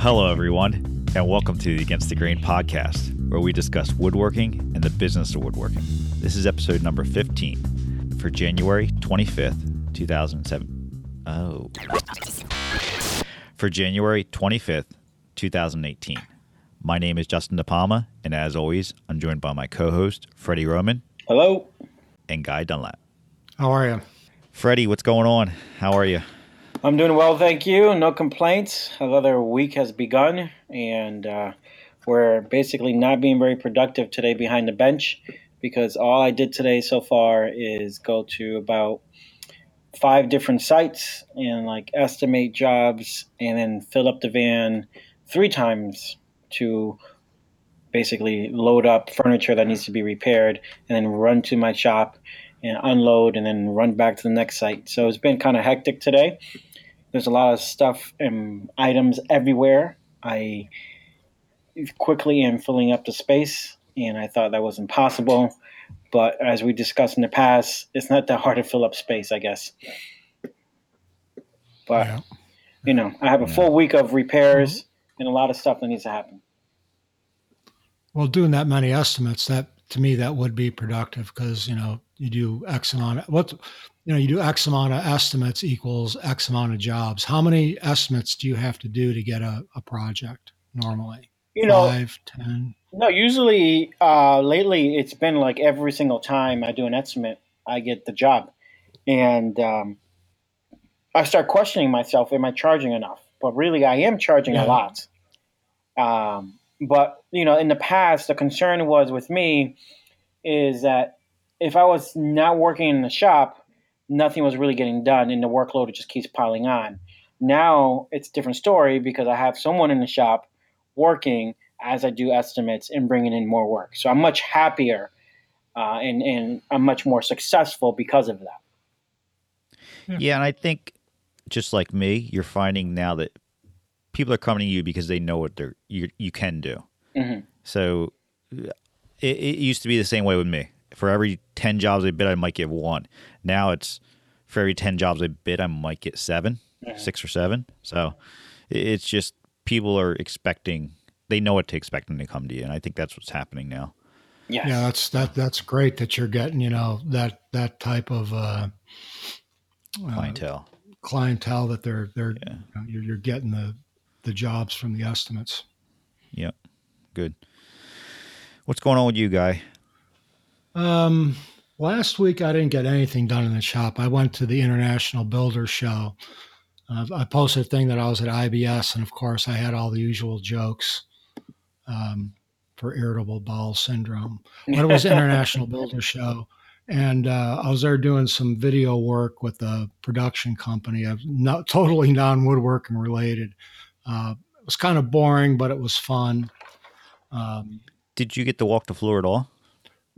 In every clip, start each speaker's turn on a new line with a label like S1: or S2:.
S1: Hello, everyone, and welcome to the Against the Grain podcast, where we discuss woodworking and the business of woodworking. This is episode number 15 for January 25th, 2007. Oh. For January 25th, 2018. My name is Justin DePalma, and as always, I'm joined by my co host, Freddy Roman.
S2: Hello.
S1: And Guy Dunlap.
S3: How are you?
S1: Freddy, what's going on? How are you?
S2: I'm doing well, thank you. No complaints. Another week has begun, and uh, we're basically not being very productive today behind the bench because all I did today so far is go to about five different sites and like estimate jobs and then fill up the van three times to basically load up furniture that needs to be repaired and then run to my shop and unload and then run back to the next site. So it's been kind of hectic today. There's a lot of stuff and items everywhere. I quickly am filling up the space, and I thought that was impossible. But as we discussed in the past, it's not that hard to fill up space, I guess. But yeah. you know, I have a full week of repairs mm-hmm. and a lot of stuff that needs to happen.
S3: Well, doing that many estimates, that to me, that would be productive because you know you do X amount. Of, what you know, you do X amount of estimates equals X amount of jobs. How many estimates do you have to do to get a, a project normally?
S2: You know, five, ten. No, usually uh, lately it's been like every single time I do an estimate, I get the job, and um, I start questioning myself: Am I charging enough? But really, I am charging yeah. a lot. Um, but you know, in the past, the concern was with me is that if I was not working in the shop, nothing was really getting done, and the workload just keeps piling on. Now it's a different story because I have someone in the shop working as I do estimates and bringing in more work. So I'm much happier uh, and and I'm much more successful because of that.
S1: Yeah. yeah, and I think just like me, you're finding now that people are coming to you because they know what they're you you can do. Mm-hmm. So it, it, used to be the same way with me. For every ten jobs I bid, I might get one. Now it's for every ten jobs I bid, I might get 7 mm-hmm. six or seven. So it's just people are expecting. They know what to expect when they come to you, and I think that's what's happening now.
S3: Yes. Yeah, that's that. That's great that you're getting you know that that type of uh,
S1: clientele. Uh,
S3: clientele that they're they're yeah. you know, you're, you're getting the the jobs from the estimates.
S1: Yep. Good. What's going on with you, guy?
S3: Um, last week I didn't get anything done in the shop. I went to the International Builder Show. Uh, I posted a thing that I was at IBS, and of course I had all the usual jokes um, for irritable bowel syndrome. But it was International Builder Show, and uh, I was there doing some video work with a production company of not totally non woodworking related. Uh, it was kind of boring, but it was fun.
S1: Um, Did you get to walk the floor at all?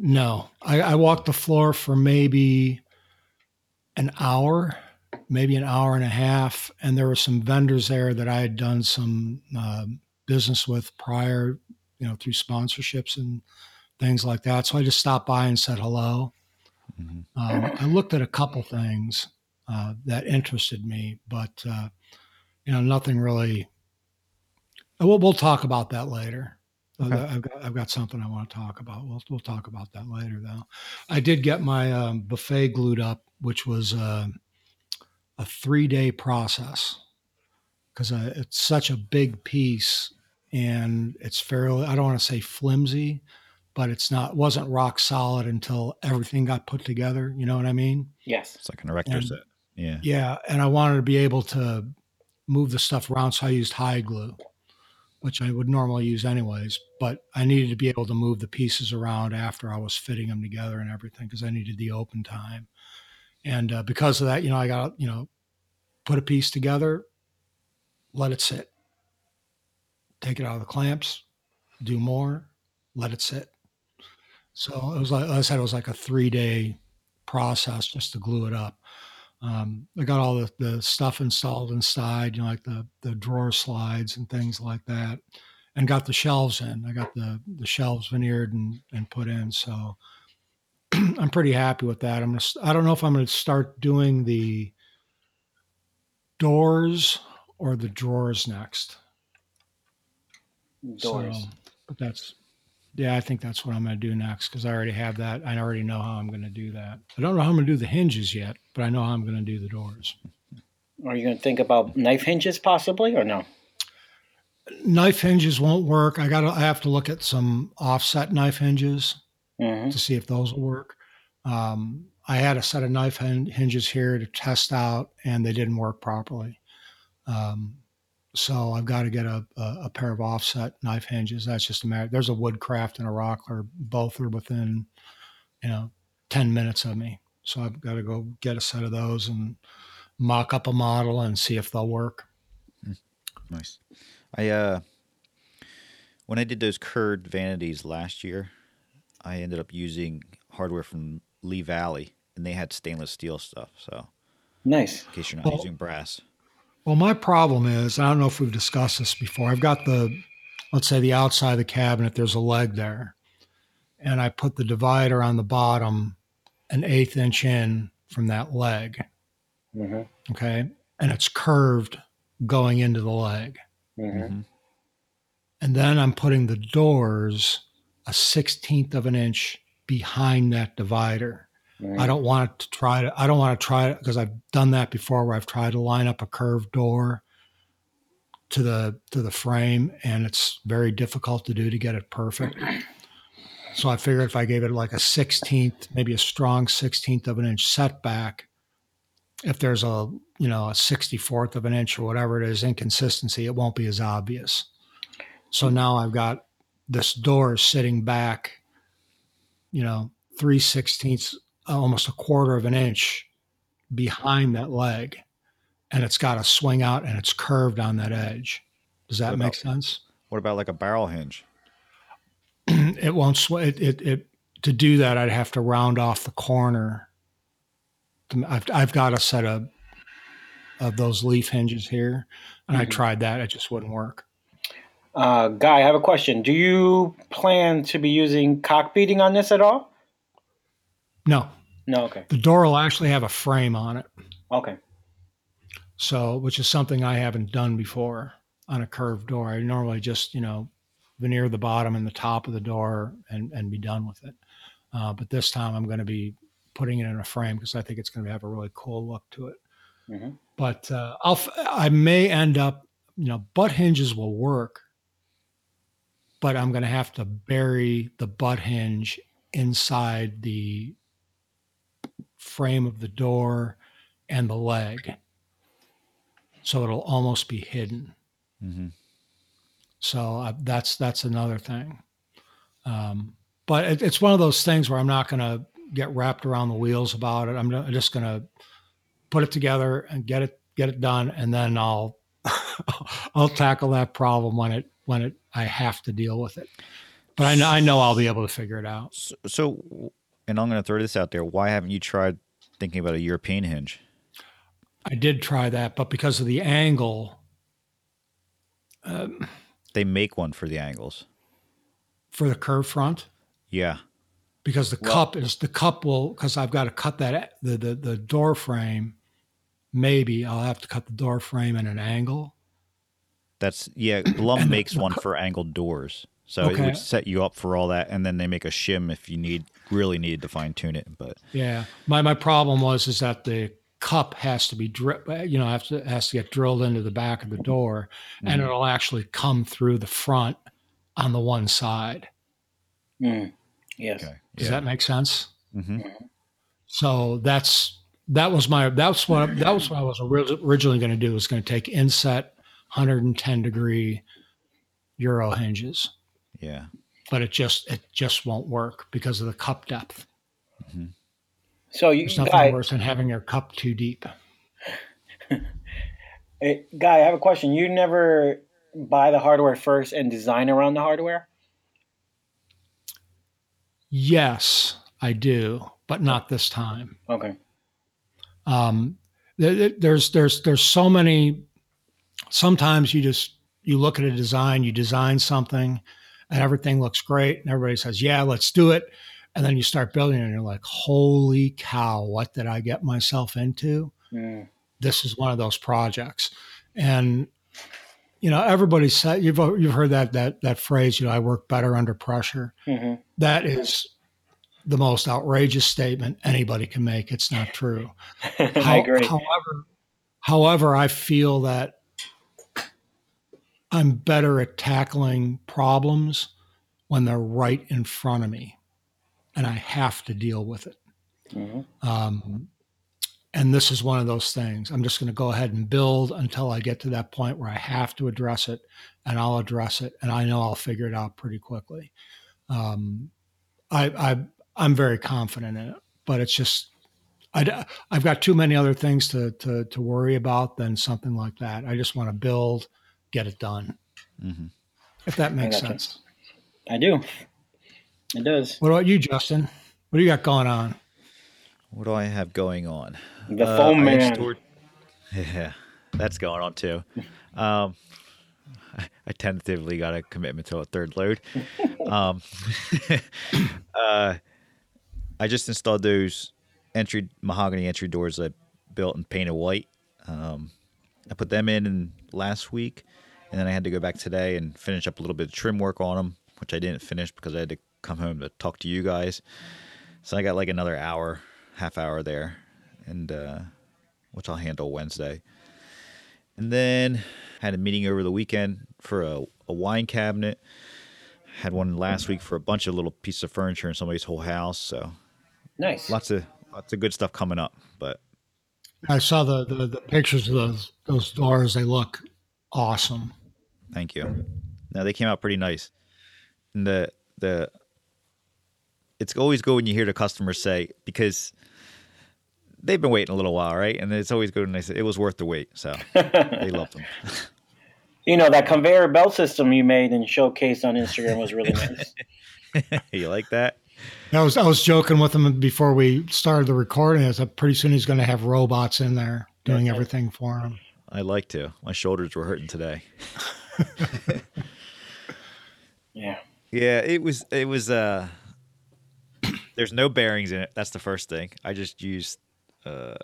S3: No, I, I, walked the floor for maybe an hour, maybe an hour and a half, and there were some vendors there that I had done some uh, business with prior, you know, through sponsorships and things like that. So I just stopped by and said hello. Mm-hmm. Um, I looked at a couple things uh, that interested me, but uh, you know, nothing really We'll, we'll talk about that later. Okay. I've, got, I've got something I want to talk about. We'll, we'll talk about that later, though. I did get my um, buffet glued up, which was uh, a three day process because uh, it's such a big piece and it's fairly, I don't want to say flimsy, but it's not, wasn't rock solid until everything got put together. You know what I mean?
S2: Yes.
S1: It's like an erector and, set. Yeah.
S3: Yeah. And I wanted to be able to move the stuff around. So I used hide glue which I would normally use anyways, but I needed to be able to move the pieces around after I was fitting them together and everything because I needed the open time. And uh, because of that, you know, I got, you know, put a piece together, let it sit, take it out of the clamps, do more, let it sit. So it was like, I said, it was like a three day process just to glue it up. Um, I got all the, the stuff installed inside, you know, like the, the drawer slides and things like that, and got the shelves in. I got the, the shelves veneered and, and put in. So I'm pretty happy with that. I'm gonna, I don't know if I'm going to start doing the doors or the drawers next.
S2: doors.
S3: So, but that's yeah, I think that's what I'm going to do next because I already have that. I already know how I'm going to do that. I don't know how I'm going to do the hinges yet, but I know how I'm going to do the doors.
S2: Are you going to think about knife hinges possibly or no?
S3: Knife hinges won't work. I got. I have to look at some offset knife hinges mm-hmm. to see if those will work. Um, I had a set of knife hinges here to test out, and they didn't work properly. Um, so I've got to get a, a, a, pair of offset knife hinges. That's just a matter. There's a Woodcraft and a Rockler. Both are within, you know, 10 minutes of me. So I've got to go get a set of those and mock up a model and see if they'll work.
S1: Hmm. Nice. I, uh, when I did those curved vanities last year, I ended up using hardware from Lee Valley and they had stainless steel stuff. So
S2: nice.
S1: In case you're not well, using brass.
S3: Well, my problem is I don't know if we've discussed this before. I've got the, let's say, the outside of the cabinet, there's a leg there. And I put the divider on the bottom an eighth inch in from that leg. Mm-hmm. Okay. And it's curved going into the leg. Mm-hmm. And then I'm putting the doors a 16th of an inch behind that divider. Right. I don't want to try to, I don't want to try it because I've done that before where I've tried to line up a curved door to the to the frame and it's very difficult to do to get it perfect. So I figured if I gave it like a 16th, maybe a strong 16th of an inch setback, if there's a, you know, a 64th of an inch or whatever it is inconsistency, it won't be as obvious. So mm. now I've got this door sitting back, you know, three sixteenths almost a quarter of an inch behind that leg and it's got to swing out and it's curved on that edge. Does that make sense?
S1: What about like a barrel hinge?
S3: it won't swing. It, it, it, to do that, I'd have to round off the corner. I've, I've got a set of, of those leaf hinges here and mm-hmm. I tried that. It just wouldn't work.
S2: Uh, Guy, I have a question. Do you plan to be using cock beading on this at all?
S3: No.
S2: No, okay.
S3: The door will actually have a frame on it.
S2: Okay.
S3: So, which is something I haven't done before on a curved door. I normally just, you know, veneer the bottom and the top of the door and, and be done with it. Uh, but this time I'm going to be putting it in a frame because I think it's going to have a really cool look to it. Mm-hmm. But uh, I'll, I may end up, you know, butt hinges will work, but I'm going to have to bury the butt hinge inside the frame of the door and the leg. So it'll almost be hidden. Mm-hmm. So uh, that's that's another thing. Um, but it, it's one of those things where I'm not going to get wrapped around the wheels about it. I'm just going to put it together and get it get it done, and then I'll I'll tackle that problem when it when it I have to deal with it. But I know I know I'll be able to figure it out.
S1: So, so and I'm going to throw this out there. Why haven't you tried thinking about a European hinge?
S3: I did try that, but because of the angle,
S1: um, they make one for the angles
S3: for the curve front.
S1: Yeah,
S3: because the well, cup is the cup will because I've got to cut that the, the the door frame. Maybe I'll have to cut the door frame in an angle.
S1: That's yeah. Blum makes one for angled doors. So okay. it would set you up for all that, and then they make a shim if you need really need to fine tune it. But
S3: yeah, my my problem was is that the cup has to be drip, you know, has to has to get drilled into the back of the door, mm-hmm. and it'll actually come through the front on the one side.
S2: Mm. Yes.
S3: Okay. Does yeah. that make sense? Mm-hmm. So that's that was my that's what that was what I was originally going to do was going to take inset 110 degree euro hinges
S1: yeah.
S3: But it just it just won't work because of the cup depth. Mm-hmm.
S2: So you
S3: There's nothing guy, worse than having your cup too deep.
S2: hey, guy, I have a question. You never buy the hardware first and design around the hardware?
S3: Yes, I do, but not this time.
S2: Okay.
S3: Um, there's there's there's so many. Sometimes you just you look at a design, you design something, and everything looks great and everybody says yeah let's do it and then you start building and you're like holy cow what did i get myself into mm. this is one of those projects and you know, everybody said you've you've heard that that that phrase. You know, I work better under pressure. Mm-hmm. That is the most outrageous statement anybody can make. It's not true.
S2: I How, agree.
S3: However, however, I feel that I'm better at tackling problems when they're right in front of me, and I have to deal with it. Mm-hmm. Um, and this is one of those things. I'm just going to go ahead and build until I get to that point where I have to address it, and I'll address it, and I know I'll figure it out pretty quickly. Um, I, I I'm very confident in it, but it's just I, have got too many other things to, to to worry about than something like that. I just want to build, get it done. Mm-hmm. If that makes I sense.
S2: I do. It does.
S3: What about you, Justin? What do you got going on?
S1: What do I have going on?
S2: The uh, foam man. Stored...
S1: Yeah, that's going on too. Um, I, I, tentatively got a commitment to a third load. um, uh, I just installed those entry mahogany entry doors I built and painted white. Um, I put them in, in last week, and then I had to go back today and finish up a little bit of trim work on them, which I didn't finish because I had to come home to talk to you guys. So I got like another hour half hour there, and uh, which I'll handle Wednesday. And then had a meeting over the weekend for a, a wine cabinet. Had one last week for a bunch of little pieces of furniture in somebody's whole house. So
S2: nice.
S1: Lots of lots of good stuff coming up. But
S3: I saw the, the, the pictures of those those doors. They look awesome.
S1: Thank you. Now they came out pretty nice. And the the it's always good when you hear the customers say because they've been waiting a little while, right? And it's always good when they say it was worth the wait. So they loved them.
S2: you know that conveyor belt system you made and showcased on Instagram was really nice.
S1: you like that?
S3: I was I was joking with him before we started the recording. I said pretty soon he's going to have robots in there doing everything for him.
S1: I like to. My shoulders were hurting today.
S2: yeah.
S1: Yeah, it was it was uh there's no bearings in it. That's the first thing. I just used uh,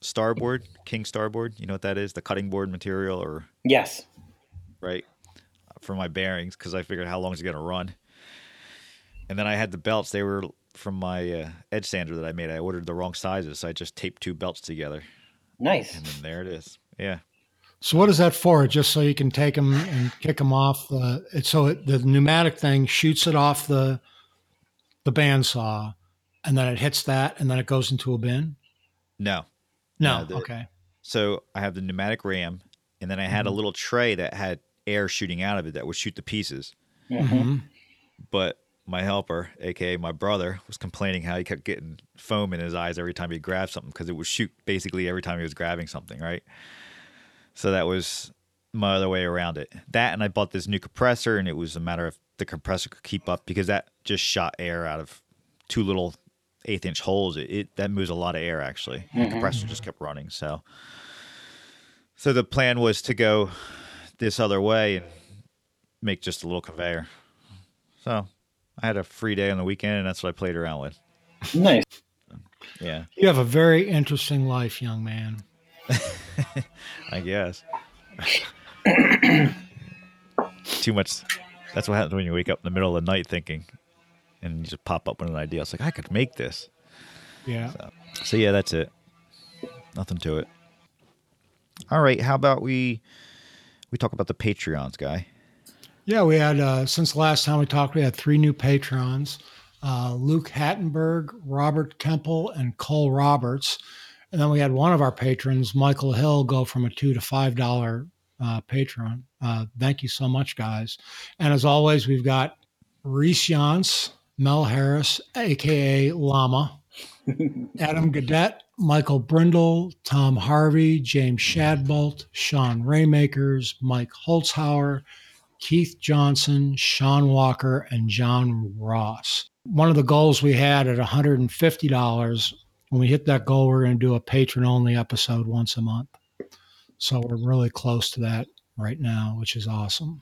S1: starboard, king starboard. You know what that is? The cutting board material, or
S2: yes,
S1: right for my bearings because I figured how long is it going to run. And then I had the belts. They were from my uh, edge sander that I made. I ordered the wrong sizes, so I just taped two belts together.
S2: Nice.
S1: And then there it is. Yeah.
S3: So what is that for? Just so you can take them and kick them off the. So it, the pneumatic thing shoots it off the the bandsaw, and then it hits that, and then it goes into a bin.
S1: No.
S3: No. the, okay.
S1: So I have the pneumatic ram, and then I had mm-hmm. a little tray that had air shooting out of it that would shoot the pieces. Mm-hmm. But my helper, aka my brother, was complaining how he kept getting foam in his eyes every time he grabbed something because it would shoot basically every time he was grabbing something, right? So that was my other way around it. That and I bought this new compressor, and it was a matter of the compressor could keep up because that just shot air out of two little eighth inch holes. It, it that moves a lot of air actually. Mm-hmm. The compressor just kept running. So, so the plan was to go this other way and make just a little conveyor. So I had a free day on the weekend, and that's what I played around with.
S2: Nice.
S1: Yeah.
S3: You have a very interesting life, young man.
S1: I guess. Too much that's what happens when you wake up in the middle of the night thinking, and you just pop up with an idea. It's like I could make this.
S3: Yeah.
S1: So, so yeah, that's it. Nothing to it. All right. How about we we talk about the Patreons, guy?
S3: Yeah, we had uh, since the last time we talked, we had three new patrons: uh, Luke Hattenberg, Robert Temple, and Cole Roberts. And then we had one of our patrons, Michael Hill, go from a two to five dollar uh, Patreon. Uh, thank you so much, guys. And as always, we've got Reese Yance, Mel Harris, aka Llama, Adam Gadet, Michael Brindle, Tom Harvey, James Shadbolt, Sean Raymakers, Mike Holzhauer, Keith Johnson, Sean Walker, and John Ross. One of the goals we had at $150, when we hit that goal, we're going to do a patron only episode once a month. So we're really close to that right now, which is awesome.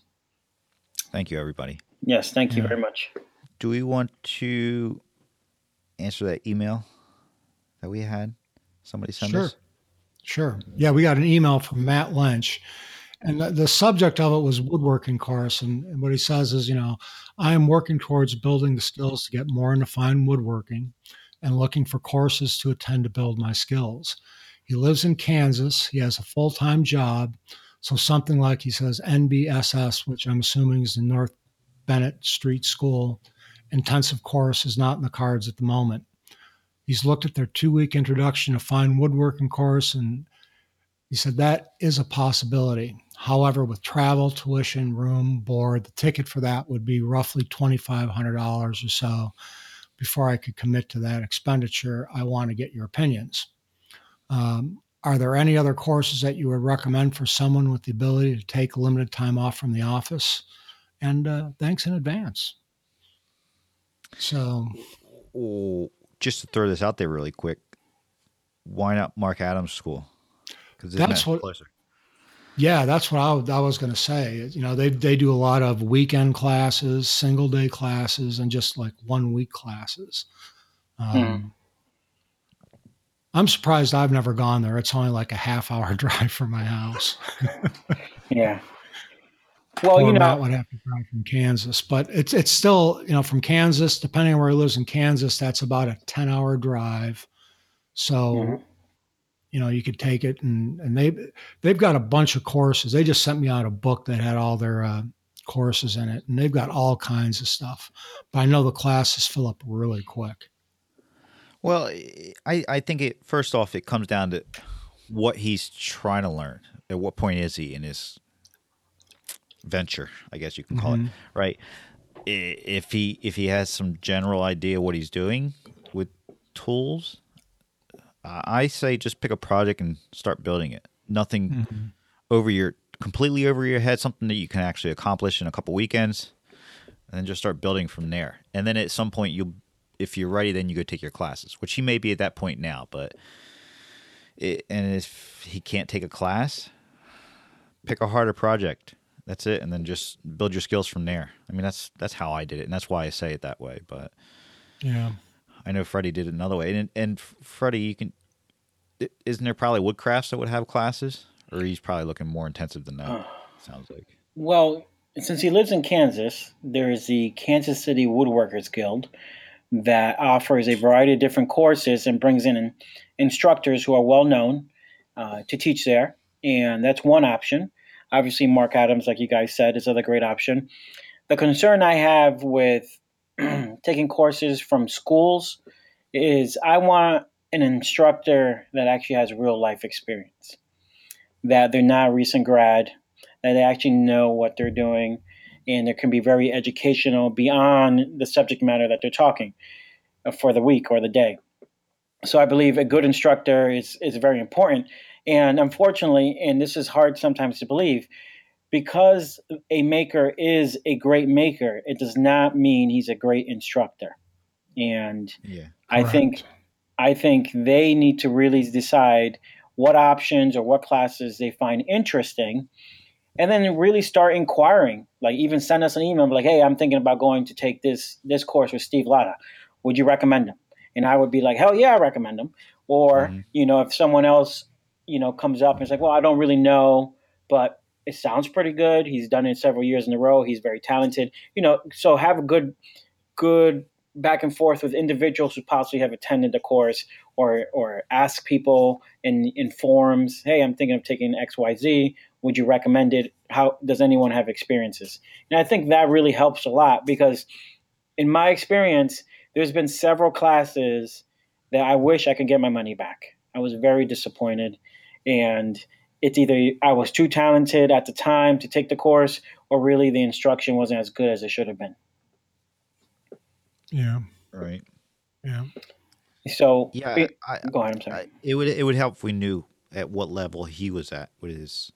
S1: Thank you, everybody.
S2: Yes, thank you yeah. very much.
S1: Do we want to answer that email that we had? Somebody sent
S3: sure.
S1: us?
S3: Sure. Yeah, we got an email from Matt Lynch. And the, the, subject of it was woodworking course. And, and what he says is, you know, I am working towards building the skills to get more into fine woodworking and looking for courses to attend to build my skills. He lives in Kansas. He has a full time job. So something like he says NBSS, which I'm assuming is the North Bennet Street School intensive course, is not in the cards at the moment. He's looked at their two week introduction to fine woodworking course and he said that is a possibility. However, with travel, tuition, room, board, the ticket for that would be roughly $2,500 or so. Before I could commit to that expenditure, I want to get your opinions. Um, are there any other courses that you would recommend for someone with the ability to take limited time off from the office? And uh, thanks in advance. So,
S1: just to throw this out there really quick, why not Marc Adams School?
S3: Because that's what. Closer. Yeah, that's what I, I was going to say. You know, they they do a lot of weekend classes, single day classes, and just like one week classes. Um, hmm. I'm surprised I've never gone there. It's only like a half hour drive from my house.
S2: yeah.
S3: Well, Poor you know, Matt would have to drive from Kansas, but it's it's still you know from Kansas, depending on where he lives in Kansas, that's about a ten hour drive. So, mm-hmm. You know, you could take it and and they they've got a bunch of courses. They just sent me out a book that had all their uh, courses in it, and they've got all kinds of stuff. But I know the classes fill up really quick.
S1: Well, I I think it first off it comes down to what he's trying to learn. At what point is he in his venture, I guess you can call mm-hmm. it, right? If he if he has some general idea what he's doing with tools, I say just pick a project and start building it. Nothing mm-hmm. over your completely over your head, something that you can actually accomplish in a couple weekends, and then just start building from there. And then at some point, you, if you're ready, then you go take your classes, which he may be at that point now. But it, and if he can't take a class, pick a harder project that's it, and then just build your skills from there. I mean, that's that's how I did it, and that's why I say it that way. But
S3: yeah,
S1: I know Freddy did it another way, and and Freddy, you can isn't there probably woodcrafts that would have classes, or he's probably looking more intensive than that. sounds like.
S2: Well, since he lives in Kansas, there is the Kansas City Woodworkers Guild that offers a variety of different courses and brings in instructors who are well known uh, to teach there, and that's one option. Obviously, Marc Adams, like you guys said, is another great option. The concern I have with taking courses from schools is I want an instructor that actually has real life experience, that they're not a recent grad, that they actually know what they're doing, and it can be very educational beyond the subject matter that they're talking for the week or the day. So I believe a good instructor is, is very important. And unfortunately, and this is hard sometimes to believe, because a maker is a great maker, it does not mean he's a great instructor. And yeah, I think I think they need to really decide what options or what classes they find interesting and then really start inquiring like even send us an email like hey i'm thinking about going to take this this course with steve latta would you recommend him and i would be like hell yeah i recommend him or mm-hmm. you know if someone else you know, comes up and is like, well, I don't really know, but it sounds pretty good. He's done it several years in a row. He's very talented. You know, so have a good, good back and forth with individuals who possibly have attended the course or or ask people in in forums, hey, I'm thinking of taking XYZ. Would you recommend it? How does anyone have experiences? And I think that really helps a lot because in my experience, there's been several classes that I wish I could get my money back. I was very disappointed and it's either I was too talented at the time to take the course, or really the instruction wasn't as good as it should have been.
S3: Yeah.
S1: Right.
S3: Yeah.
S2: So
S1: yeah,
S2: it, I, go ahead. I'm sorry. I,
S1: it would it would help if we knew at what level he was at with his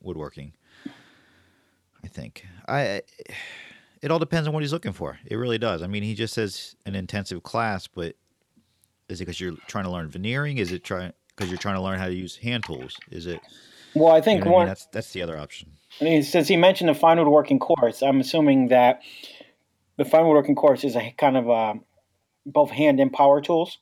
S1: woodworking. I think I. It all depends on what he's looking for. It really does. I mean, he just says an intensive class, but is it because you're trying to learn veneering? Is it trying? because you're trying to learn how to use hand tools? Is it?
S2: Well, I think
S1: you know
S2: one
S1: I mean? that's that's the other option.
S2: I mean, since he mentioned a fine woodworking course, I'm assuming that the fine woodworking course is a kind of a, uh, both hand and power tools.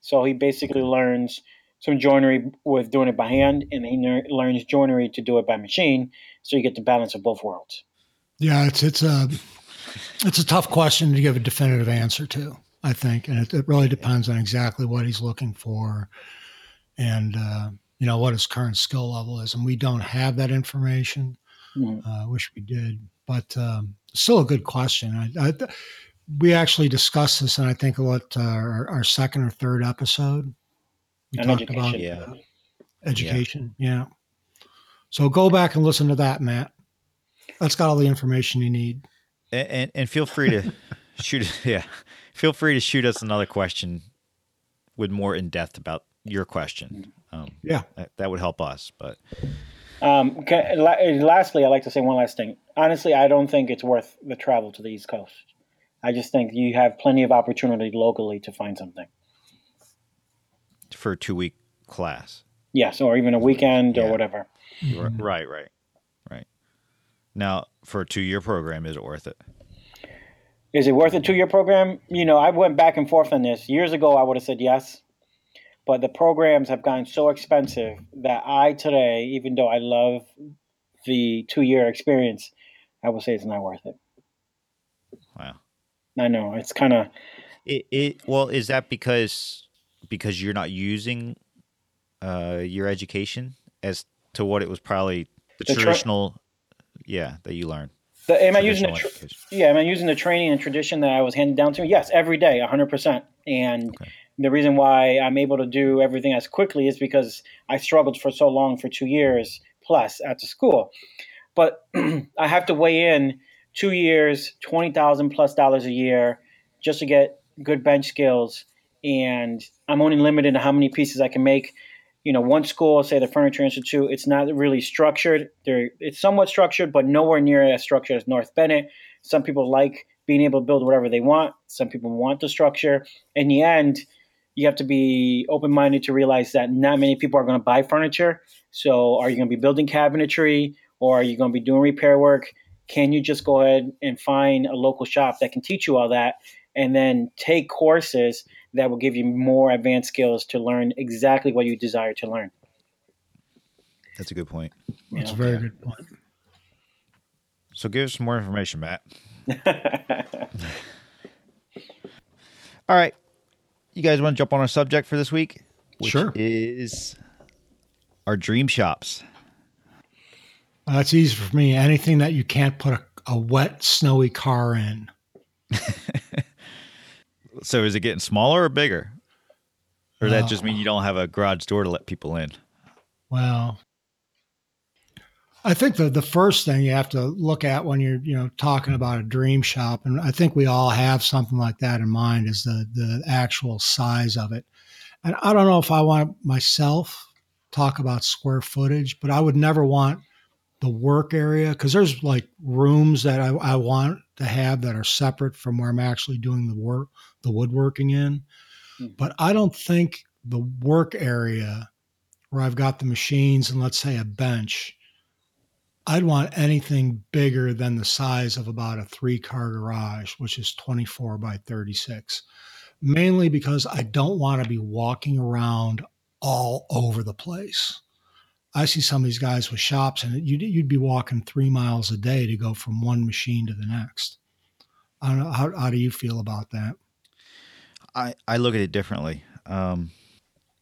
S2: So he basically learns some joinery with doing it by hand, and he ner- learns joinery to do it by machine. So you get the balance of both worlds.
S3: Yeah, it's it's a it's a tough question to give a definitive answer to. I think, and it, it really depends on exactly what he's looking for, and uh, you know what his current skill level is. And we don't have that information. Mm-hmm. Uh, I wish we did, but um, still a good question. I, I, we actually discussed this, and I think what uh, our, our, second or third episode we talked education. about yeah. education. Yeah. yeah. So go back and listen to that, Matt. That's got all the information you need.
S1: And and, and feel free to shoot. Yeah, feel free to shoot us another question with more in depth about your question. Um,
S3: yeah,
S1: that, that, would help us. But
S2: um, okay, lastly, I'd like to say one last thing. Honestly, I don't think it's worth the travel to the East Coast. I just think you have plenty of opportunity locally to find something
S1: for a two week class.
S2: Yes, or even a weekend yeah. or whatever. Mm-hmm.
S1: Right, right, right. Now, for a two year program, is it worth it?
S2: Is it worth a two year program? You know, I went back and forth on this. Years ago, I would have said yes. But the programs have gotten so expensive that I today, even though I love the two year experience, I will say it's not worth it.
S1: Wow.
S2: I know. It's kind of.
S1: It, it well is that because because you're not using uh, your education as to what it was probably the, the traditional tra- yeah that you learned
S2: the, am I using the tra- yeah? Am I using the training and tradition that I was handed down to me? Yes, every day, hundred percent. And okay. the reason why I'm able to do everything as quickly is because I struggled for so long for two years plus at the school. But I have to weigh in two years, twenty thousand plus dollars a year, just to get good bench skills, and I'm only limited to how many pieces I can make you know, one school, say the Furniture Institute, it's not really structured. There, it's somewhat structured, but nowhere near as structured as North Bennet. Some people like being able to build whatever they want. Some people want the structure. In the end, you have to be open minded to realize that not many people are going to buy furniture. So, are you going to be building cabinetry or are you going to be doing repair work? Can you just go ahead and find a local shop that can teach you all that and then take courses that will give you more advanced skills to learn exactly what you desire to learn.
S1: That's a good point.
S3: That's a very good point.
S1: So give us some more information, Matt. All right. You guys want to jump on our subject for this week?
S3: Which sure.
S1: Is our dream shops.
S3: Uh, well, that's easy for me. Anything that you can't put a, a wet, snowy car in.
S1: So is it getting smaller or bigger? Or does that just mean you uh, don't have a garage door to let people in?
S3: Well, I think the the first thing you have to look at when you're you know talking about a dream shop, and I think we all have something like that in mind, is the the actual size of it. And I don't know if I want myself talk about square footage, but I would never want the work area because there's like rooms that I, I want to have that are separate from where I'm actually doing the work, the woodworking in. Mm-hmm. But I don't think the work area where I've got the machines and let's say a bench, I'd want anything bigger than the size of about a three car garage, which is 24 by 36. Mainly because I don't want to be walking around all over the place. I see some of these guys with shops, and you'd, you'd be walking three miles a day to go from one machine to the next. I don't know. How, how do you feel about that?
S1: I, I look at it differently. Um,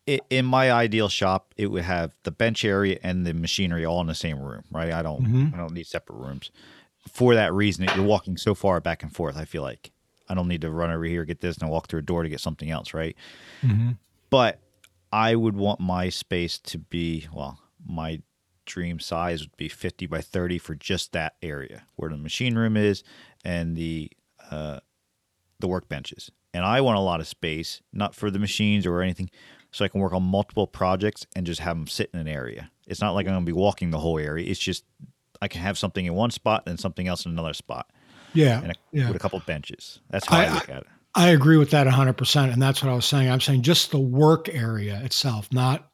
S1: it, in my ideal shop, it would have the bench area and the machinery all in the same room, right? I don't mm-hmm. I don't need separate rooms. For that reason, you're walking so far back and forth. I feel like I don't need to run over here get this and walk through a door to get something else, right? Mm-hmm. But I would want my space to be well my dream size would be 50 by 30 for just that area where the machine room is and the uh, the workbenches. And I want a lot of space, not for the machines or anything, so I can work on multiple projects and just have them sit in an area. It's not like I'm going to be walking the whole area. It's just I can have something in one spot and something else in another spot.
S3: Yeah,
S1: a,
S3: yeah.
S1: with a couple benches. That's how I, I look at it.
S3: I agree with that 100%. And that's what I was saying. I'm saying just the work area itself, not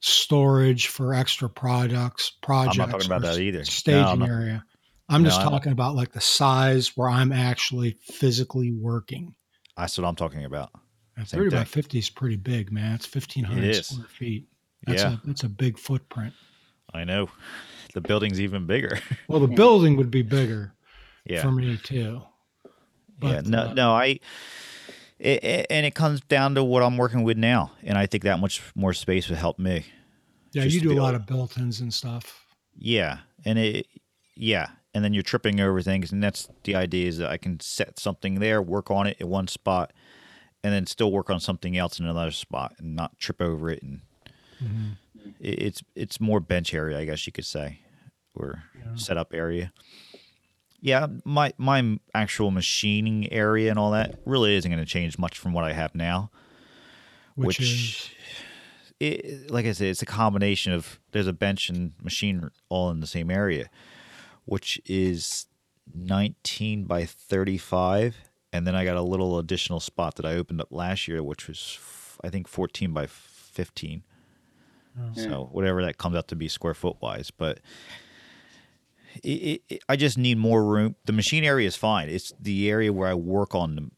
S3: storage for extra products, projects.
S1: I'm not talking about that either.
S3: Staging no, area. I'm no, just I'm talking not. about like the size where I'm actually physically working.
S1: That's what I'm talking about.
S3: Thirty by fifty is pretty big, man. It's fifteen hundred square feet. That's
S1: yeah,
S3: a, that's a big footprint.
S1: I know. The building's even bigger.
S3: well, the building would be bigger.
S1: Yeah.
S3: For me too.
S1: But, yeah. No. Uh, no. I. It, it, and it comes down to what I'm working with now, and I think that much more space would help me.
S3: Yeah, you do a lot of built-ins and stuff.
S1: Yeah, and it, yeah, and then you're tripping over things, and that's the idea is that I can set something there, work on it in one spot, and then still work on something else in another spot, and not trip over it. And mm-hmm. it, it's it's more bench area, I guess you could say, or yeah. setup area. Yeah, my my actual machining area and all that really isn't going to change much from what I have now.
S3: Which, which
S1: it, like I said, it's a combination of there's a bench and machine all in the same area, which is 19 by 35, and then I got a little additional spot that I opened up last year, which was I think 14 by 15. Oh. So whatever that comes out to be square foot wise, but. It, it, I just need more room. The machine area is fine. It's the area where I work on the,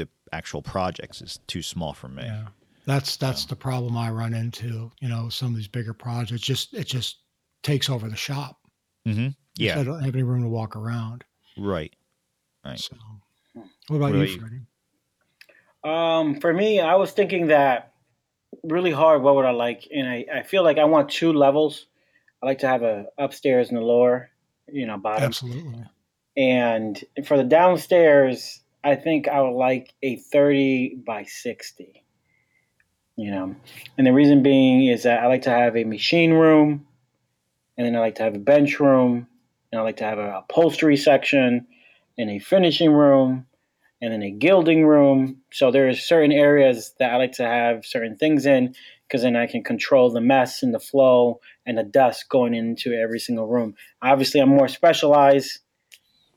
S1: the actual projects is too small for me.
S3: Yeah. That's that's the problem I run into. You know, some of these bigger projects just it just takes over the shop.
S1: Mm-hmm. Yeah,
S3: I don't have any room to walk around.
S1: Right. Right.
S3: So, what about what you, about Freddy?
S2: Um, for me, I was thinking that really hard. What would I like? And I, I feel like I want two levels. I like to have a upstairs and a lower, you know, bottom.
S3: Absolutely.
S2: And for the downstairs, I think I would like a thirty by sixty you know. And the reason being is that I like to have a machine room, and then I like to have a bench room, and I like to have a upholstery section, and a finishing room, and then a gilding room. So there's certain areas that I like to have certain things in because then I can control the mess and the flow and the dust going into every single room. Obviously, I'm more specialized,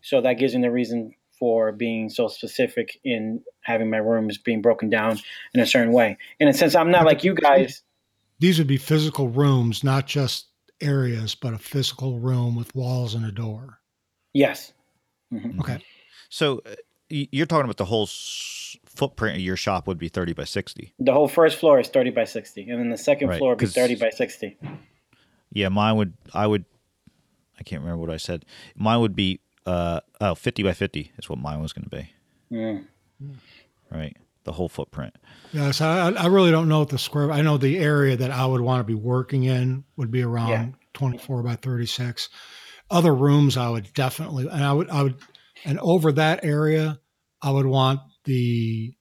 S2: so that gives me the reason for being so specific in having my rooms being broken down in a certain way. And since I'm not like you guys,
S3: these would be physical rooms, not just areas, but a physical room with walls and a door.
S2: Yes.
S3: Mm-hmm. Okay.
S1: So uh, you're talking about the whole s- footprint of your shop would be 30 by 60.
S2: The whole first floor is 30 by 60, and then the second right, floor would be 30 by 60.
S1: Yeah, mine would. I would. I can't remember what I said. Mine would be uh, oh, 50 by 50 is what mine was going to be.
S2: Yeah.
S1: Right. The whole footprint.
S3: Yeah. So I, I really don't know what the square, I know the area that I would want to be working in would be around yeah. 24 by 36. Other rooms I would definitely, and I would, I would, and over that area, I would want the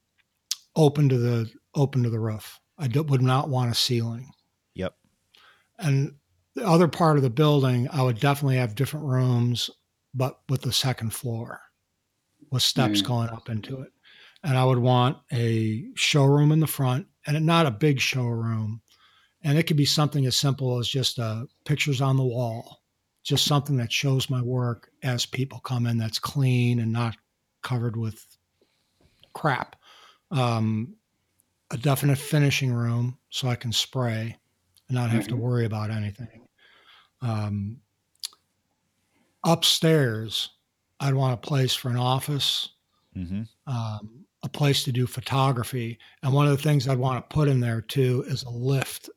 S3: open to the, open to the roof. I do, would not want a ceiling.
S1: Yep.
S3: And the other part of the building, I would definitely have different rooms but with the second floor with steps mm. going up into it. And I would want a showroom in the front and not a big showroom. And it could be something as simple as just uh, pictures on the wall, just something that shows my work as people come in that's clean and not covered with crap. Um, a definite finishing room so I can spray and not have mm-hmm. to worry about anything. Um, upstairs, I'd want a place for an office, mm-hmm. um, a place to do photography. And one of the things I'd want to put in there too is a lift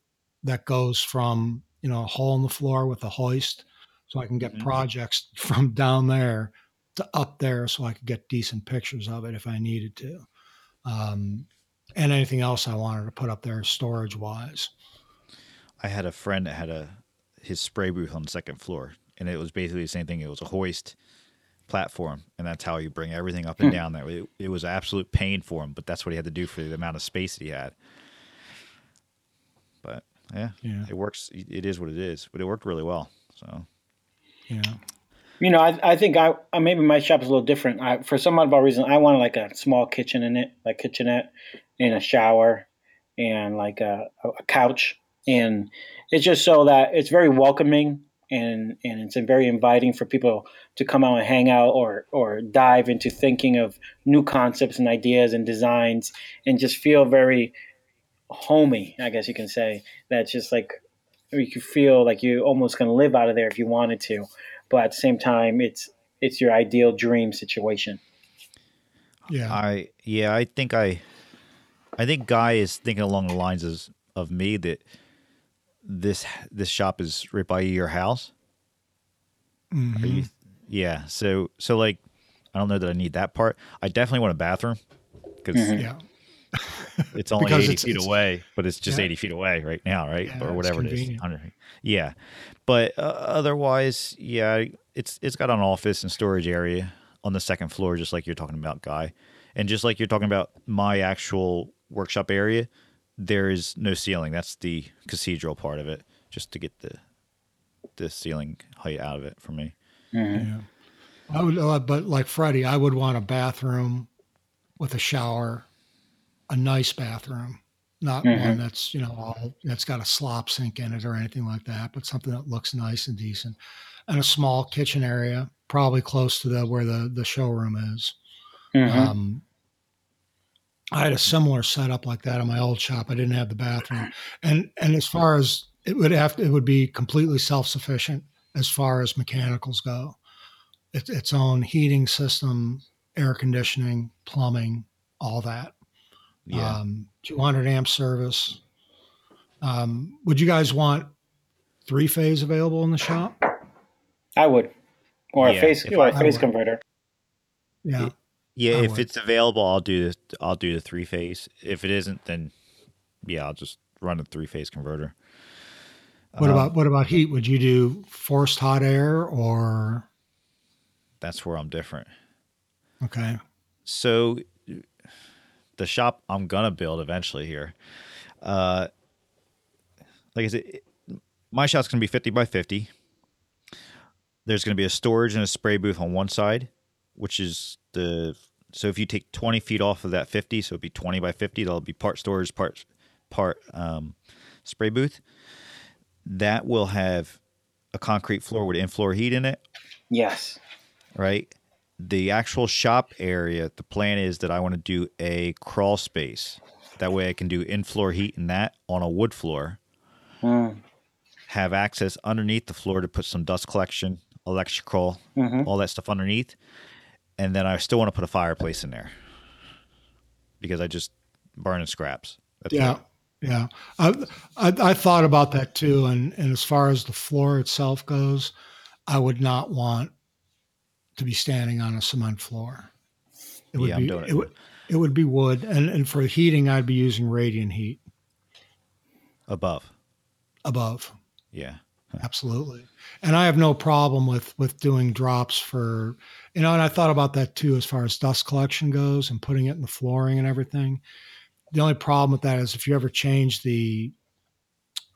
S3: that goes from, you know, a hole in the floor with a hoist so I can get mm-hmm. projects from down there to up there so I could get decent pictures of it if I needed to. Um, and anything else I wanted to put up there storage wise.
S1: I had a friend that had a his spray booth on the second floor and it was basically the same thing. It was a hoist platform, and that's how you bring everything up and hmm. down there. It, it was absolute pain for him, but that's what he had to do for the amount of space that he had. But yeah, yeah. it works. It is what it is, but it worked really well. So
S3: yeah.
S2: You know, I, I think I, maybe my shop is a little different. I, for some oddball reason, I wanted like a small kitchen in it, like kitchenette, and a shower, and like a, a couch, and it's just so that it's very welcoming and and it's very inviting for people to come out and hang out or or dive into thinking of new concepts and ideas and designs and just feel very homey i guess you can say. That's just like you feel like you almost to live out of there if you wanted to but at the same time it's it's your ideal dream situation
S3: yeah
S1: i yeah i think i I think Guy is thinking along the lines of, of me that this this shop is right by your house.
S3: Mhm.
S1: You, yeah. So so like, I don't know that I need that part. I definitely want a bathroom because
S2: Mhm.
S3: Yeah.
S1: It's only eighty
S3: it's-
S1: feet
S3: it's-
S1: away, but it's just
S3: yeah.
S1: eighty feet away right now, right,
S3: Yeah,
S1: or whatever it is. Yeah, but uh, otherwise, yeah, it's it's got an office and storage area on the second floor, just like you're talking about, guy, and just like you're talking about my actual workshop area. There is no ceiling. That's the cathedral part of it, just to get the the ceiling height out of it for me.
S3: Yeah. I would, uh, but like Freddie, I would want a bathroom with a shower, a nice bathroom, not
S2: Mhm.
S3: one that's you know all that's got a slop sink in it or anything like that, but something that looks nice and decent, and a small kitchen area, probably close to the where the the showroom is.
S2: Mhm.
S3: Um, I had a similar setup like that in my old shop. I didn't have the bathroom, and and as far as it would have, to, it would be completely self sufficient as far as mechanicals go. It's its own heating system, air conditioning, plumbing, all that.
S1: Yeah,
S3: Um, 200 amp service. Um, would you guys want three phase available in the shop?
S2: I would, or
S1: Yeah,
S2: a face
S1: if
S2: or a
S3: I phase
S2: converter.
S3: Yeah.
S1: yeah.
S3: I
S1: If
S3: would.
S1: it's available, I'll do the I'll do the three phase. If it isn't, then yeah, I'll just run a three phase converter.
S3: What
S1: Um,
S3: about what about heat? Would you do forced hot air or
S1: That's where I'm different.
S3: okay?
S1: So the shop I'm gonna build eventually here, uh, like I said, it- my shop's gonna be 50 by 50. There's gonna be a storage and a spray booth on one side, which is the so if you take 20 feet off of that 50, so it'd be 20 by 50. That'll be part storage, part part um, spray booth. That will have a concrete floor with in-floor heat in it
S2: Yes.
S1: right? The actual shop area, the plan is that I want to do a crawl space. That way I can do in floor heat in that on a wood floor,
S2: Mm.
S1: have access underneath the floor to put some dust collection, electrical,
S2: hmm
S1: all that stuff underneath. And then I still want to put a fireplace in there because I just burning scraps. That's
S3: Yeah,
S1: it.
S3: yeah. I, I I thought about that too, and and as far as the floor itself goes, I would not want to be standing on a cement floor. It would
S1: Yeah,
S3: be
S1: doing it.
S3: it would it would be wood, and and for heating, I'd be using radiant heat
S1: Above.
S3: above.
S1: Yeah.
S3: Absolutely. And I have no problem with with doing drops for you know, and I thought about that too as far as dust collection goes and putting it in the flooring and everything. The only problem with that is if you ever change the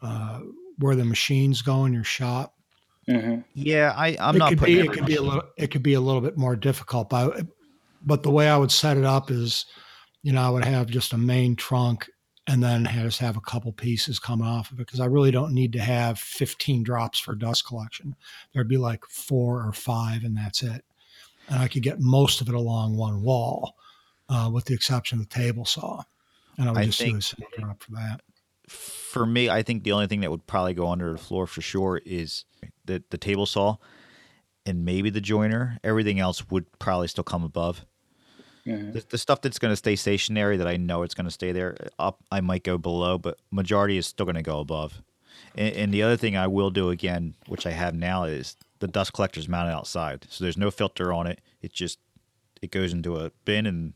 S3: uh, where the machines go in your shop,
S2: hmm
S1: Yeah, I, I'm
S3: it
S1: not
S3: could
S1: putting
S3: be it could be a little it could be a little bit more difficult. But but the way I would set it up is, you know, I would have just a main trunk and then just have a couple pieces coming off of it because I really don't need to have 15 drops for dust collection. There'd be like four or five, and that's it. And I could get most of it along one wall, uh, with the exception of the table saw. And I would
S1: I
S3: just do
S1: think-
S3: a single drop for that.
S1: For me, I think the only thing that would probably go under the floor for sure is the the table saw and maybe the joiner. Everything else would probably still come above.
S2: hmm
S1: The, the stuff that's going to stay stationary that I know it's going to stay there up, I might go below, but majority is still going to go above. And, and the other thing I will do again, which I have now, is the dust collector's mounted outside, so there's no filter on it. It just it goes into a bin, and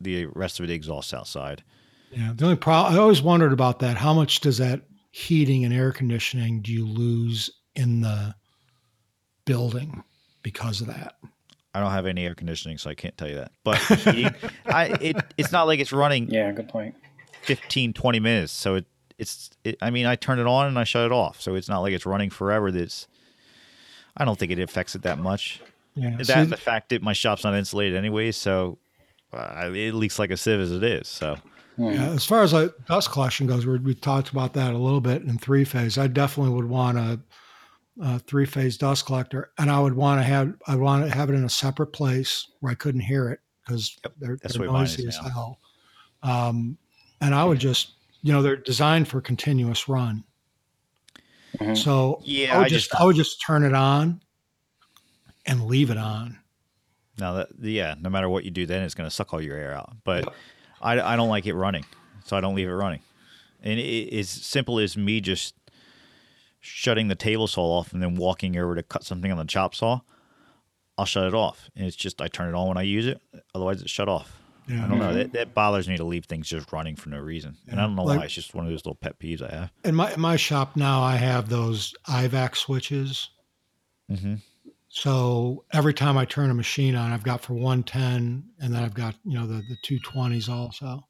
S1: the rest of it exhausts outside.
S3: Yeah. The only problem I always wondered about that. How much does that heating and air conditioning do you lose in the building because of that?
S1: I don't have any air conditioning, so I can't tell you that. But heating, I, it, it's not like it's running
S2: Yeah. Good point.
S1: 15, 20 minutes. So it, it's, it, I mean, I turn it on and I shut it off. So it's not like it's running forever. That's, I don't think it affects it that much.
S3: Yeah.
S1: That
S3: see,
S1: and the fact that my shop's not insulated anyway, so uh, it leaks like a sieve as it is. So
S2: Mhm.
S3: yeah, as far as like dust collection goes, we, we talked about that a little bit in three phase. I definitely would want a, a three phase dust collector, and I would want to have I want to have it in a separate place where I couldn't hear it because
S1: Yep,
S3: they're,
S1: that's
S3: they're
S1: the way mine is
S3: noisy as hell. Um, and I would just you know they're designed for continuous run.
S2: Mhm.
S3: So
S1: Yeah,
S3: I would
S1: I
S3: just,
S1: just-
S3: I would just turn it on and leave it on.
S1: now that, yeah, no matter what you do, then it's going to suck all your air out. But I, I don't like it running. so I don't leave it running. And it, as simple as me just shutting the table saw off and then walking over to cut something on the chop saw, I'll shut it off. And it's just I turn it on when I use it. Otherwise, it's shut off. Yeah. I don't know. That, that bothers me to leave things just running for no reason. Yeah. And I don't know like, why. It's just one of those little pet peeves I have.
S3: In my in my shop now, I have those IVAC switches.
S1: Mm-hmm.
S3: So every time I turn a machine on, I've got for 110, and then I've got you know the the 220s also.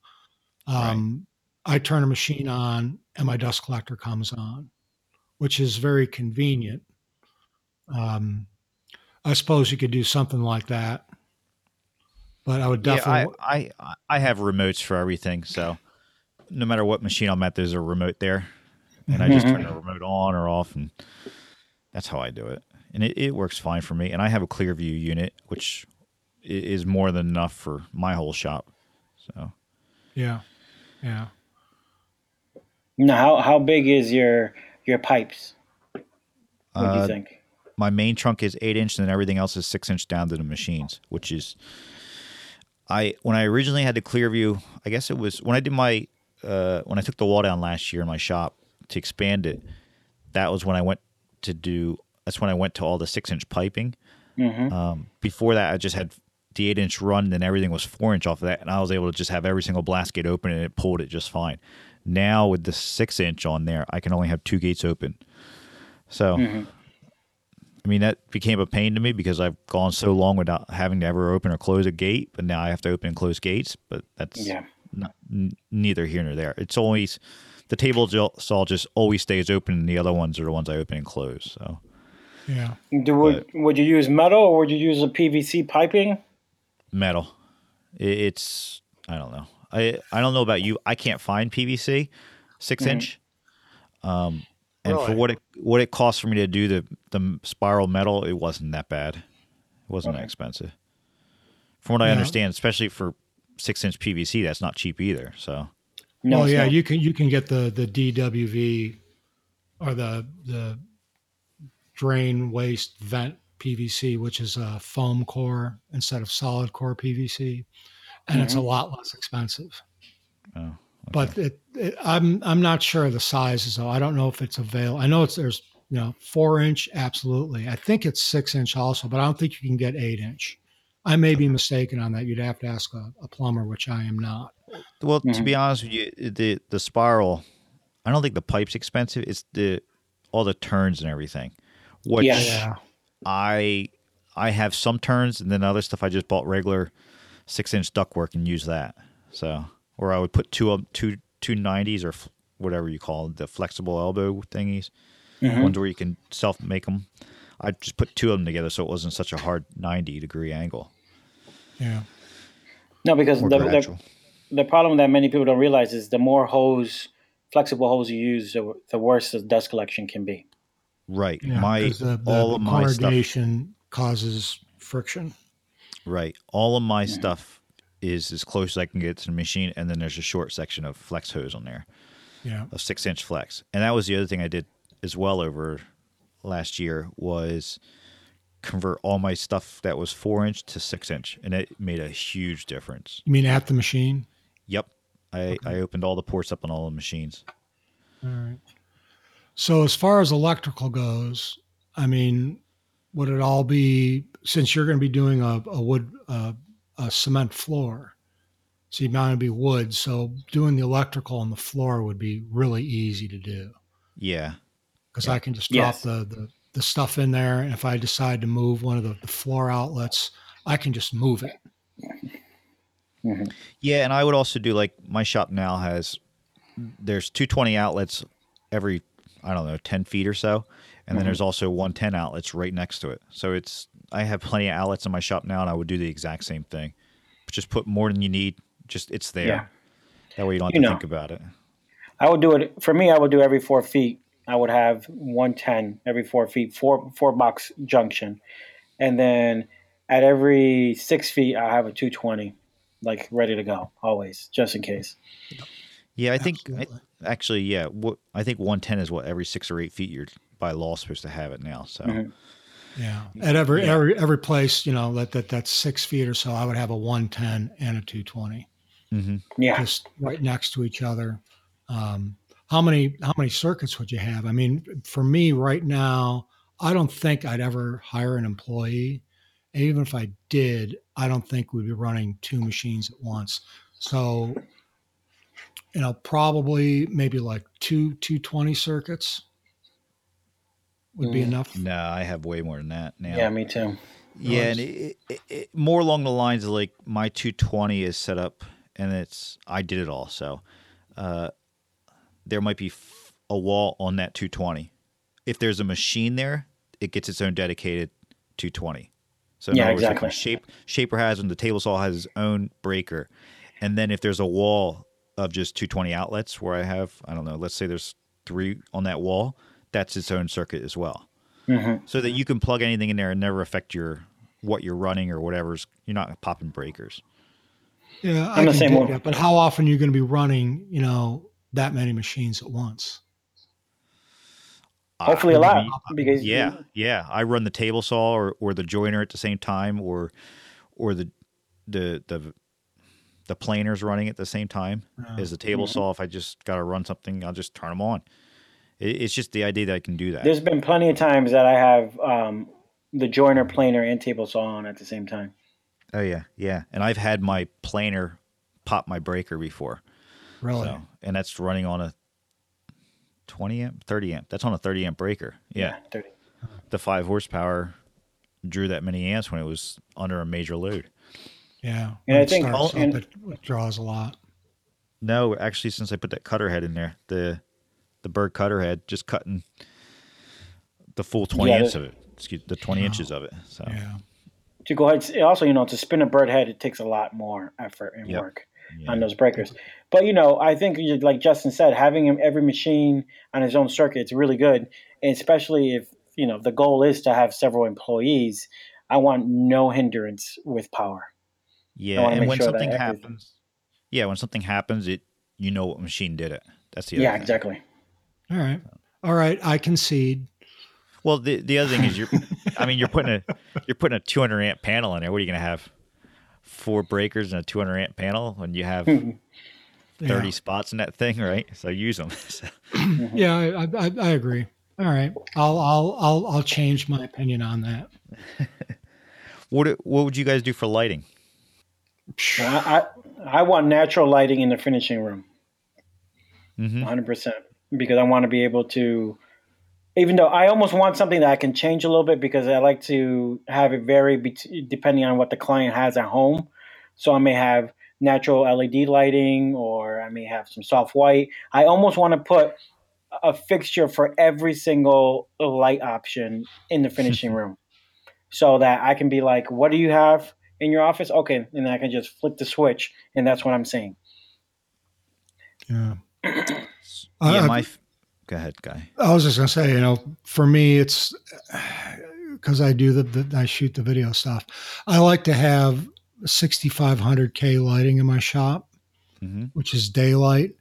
S3: Um, right. I turn a machine on, and my dust collector comes on, which is very convenient. Um, I suppose you could do something like that but I would definitely.
S1: Yeah, I, I, I have remotes for everything, so no matter what machine I'm at, there's a remote there, and I just turn the remote on or off, and that's how I do it, and it, it works fine for me. And I have a ClearVue unit, which is more than enough for my whole shop. So.
S3: Yeah, yeah.
S2: Now, how how big is your your pipes? What do you uh, think?
S1: My main trunk is eight inch, and then everything else is six inch down to the machines, which is I when I originally had the ClearVue, I guess it was when I did my uh, when I took the wall down last year in my shop to expand it. That was when I went to do. That's when I went to all the six inch piping. Mm-hmm. Um, before that, I just had the eight inch run, and everything was four inch off of that, and I was able to just have every single blast gate open, and it pulled it just fine. Now with the six inch on there, I can only have two gates open. So mm-hmm. I mean, that became a pain to me because I've gone so long without having to ever open or close a gate, but now I have to open and close gates. But that's yeah. not, n- neither here nor there. It's always the table saw just always stays open, and the other ones are the ones I open and close. So,
S3: yeah.
S2: Do would, would you use metal or would you use a PVC piping?
S1: Metal. It's I don't know. I I don't know about you. I can't find PVC 6 mm-hmm. inch. Um, and really? for what it what it cost for me to do the the spiral metal, it wasn't that bad. It wasn't okay. that expensive. From what yeah. I understand, especially for six inch PVC, that's not cheap either. So.
S3: No, yeah, not. you can you can get the the DWV or the the drain waste vent PVC, which is a foam core instead of solid core PVC, and mm-hmm. it's a mm-hmm. lot less expensive.
S1: Oh.
S3: But it, it, I'm I'm not sure of the sizes though. I don't know if it's available. I know it's there's you know four inch absolutely. I think it's six inch also, but I don't think you can get eight inch. I may be mistaken on that. You'd have to ask a, a plumber, which I am not.
S1: Well, mm-hmm. to be honest with you, the the spiral, I don't think the pipe's expensive. It's the all the turns and everything. Which yeah. I I have some turns, and then other stuff I just bought regular six inch ductwork and use that. So or I would put two two two nineties or f- whatever you call it, the flexible elbow thingies, mm-hmm. ones where you can self make them. I just put two of them together so it wasn't such a hard ninety degree angle.
S3: Yeah.
S2: No, because the, the, the problem that many people don't realize is the more hose, flexible hose you use, the, the worse the dust collection can be.
S1: Right. Yeah, my the, the, all of my stuff
S3: causes friction.
S1: Right. All of my mm-hmm. stuff is as close as I can get to the machine, and then there's a short section of flex hose on there.
S3: Yeah,
S1: a six inch flex, and that was the other thing I did as well over last year was convert all my stuff that was four inch to six inch, and it made a huge difference.
S3: You mean at the machine?
S1: Yep, I okay. I opened all the ports up on all the machines.
S3: All right. So as far as electrical goes, I mean, would it all be since you're going to be doing a, a wood uh, a cement floor. So you'd want to be wood. So doing the electrical on the floor would be really easy to do.
S1: Yeah.
S3: Because
S1: yeah.
S3: I can just drop yes. the, the, the stuff in there. And if I decide to move one of the, the floor outlets, I can just move it.
S1: Mm-hmm. Yeah. And I would also do like my shop now has, there's 220 outlets every, I don't know, 10 feet or so. And mm-hmm. then there's also 110 outlets right next to it. So it's I have plenty of outlets in my shop now, and I would do the exact same thing. Just put more than you need. Just it's there. Yeah. That way you don't have you to know, think about it.
S2: I would do it for me. I would do every four feet. I would have 110 every four feet, four four box junction, and then at every six feet I have a 220, like ready to go always, just in case.
S1: Yeah, I think I, actually, yeah, what I think 110 is what every six or eight feet you're by law supposed to have it now. So. Mm-hmm.
S3: Yeah. At every yeah. every every place, you know, that, that that's six feet or so, I would have a one ten and a two twenty.
S2: Mm-hmm. Yeah,
S3: just right next to each other. Um, how many how many circuits would you have? I mean, for me right now, I don't think I'd ever hire an employee. And even if I did, I don't think we'd be running two machines at once. So, you know, probably maybe like two 220 circuits would mm. be enough.
S1: No, I have way more than that now.
S2: Yeah, me too.
S1: Yeah, and it, it, it, more along the lines of like my 220 is set up, and it's I did it all. So uh, there might be a wall on that 220. If there's a machine there, it gets its own dedicated 220. So
S2: yeah, exactly.
S1: Shape, Shaper has and the table saw has its own breaker, and then if there's a wall of just 220 outlets where I have I don't know, let's say there's three on that wall, that's its own circuit as well. Mm-hmm. So that you can plug anything in there and never affect your what you're running or whatever's. You're not popping breakers.
S3: Yeah, I'm I the same one. That, but how often are you going to be running? You know, that many machines at once.
S2: Hopefully a lot.
S1: Because yeah, yeah. I run the table saw or, or the joiner at the same time or or the the the the planers running at the same time oh. as the table mm-hmm. saw. If I just got to run something, I'll just turn them on. It, it's just the idea that I can do that.
S2: There's been plenty of times that I have um, the joiner, planer, and table saw on at the same time.
S1: Oh yeah, yeah. And I've had my planer pop my breaker before.
S3: Really? So,
S1: and that's running on a 20 amp, 30 amp. That's on a 30 amp breaker. Yeah. yeah 30. The five horsepower drew that many amps when it was under a major load.
S3: Yeah. And I think starts and, up, it draws a lot.
S1: No, actually, since I put that cutter head in there, the the Byrd cutter head, just cutting the full 20 yeah, inches of it, excuse the 20 inches of it. So,
S3: yeah.
S2: To go ahead, also, you know, to spin a Byrd head, it takes a lot more effort and yep. work yeah. on those breakers. But you know, I think like Justin said, having every machine on his own circuit is really good, and especially if you know the goal is to have several employees. I want no hindrance with power.
S1: Yeah, and when sure something happens, yeah, when something happens, it you know what machine did it. That's the
S2: yeah, thing. exactly.
S3: All right, all right, I concede.
S1: Well, the the other thing is you're, I mean, you're putting a you're putting a 200 amp panel in there. What are you going to have? four breakers and a 200 amp panel when you have 30 yeah. spots in that thing, right? So use them.
S3: yeah, I, I, I, agree. All right, I'll I'll I'll I'll change my opinion on that.
S1: what what would you guys do for lighting?
S2: I I, I want natural lighting in the finishing room. Mm-hmm. 100% because I want to be able to even though I almost want something that I can change a little bit because I like to have it vary depending on what the client has at home. So I may have natural LED lighting or I may have some soft white. I almost want to put a fixture for every single light option in the finishing room so that I can be like, what do you have in your office? Okay. And I can just flip the switch and that's what I'm seeing.
S3: Yeah.
S1: yeah, uh, my Go ahead, guy.
S3: I was just gonna say, you know, for me, it's because I do the, the, I shoot the video stuff. I like to have 6500K lighting in my shop, mm-hmm. which is daylight,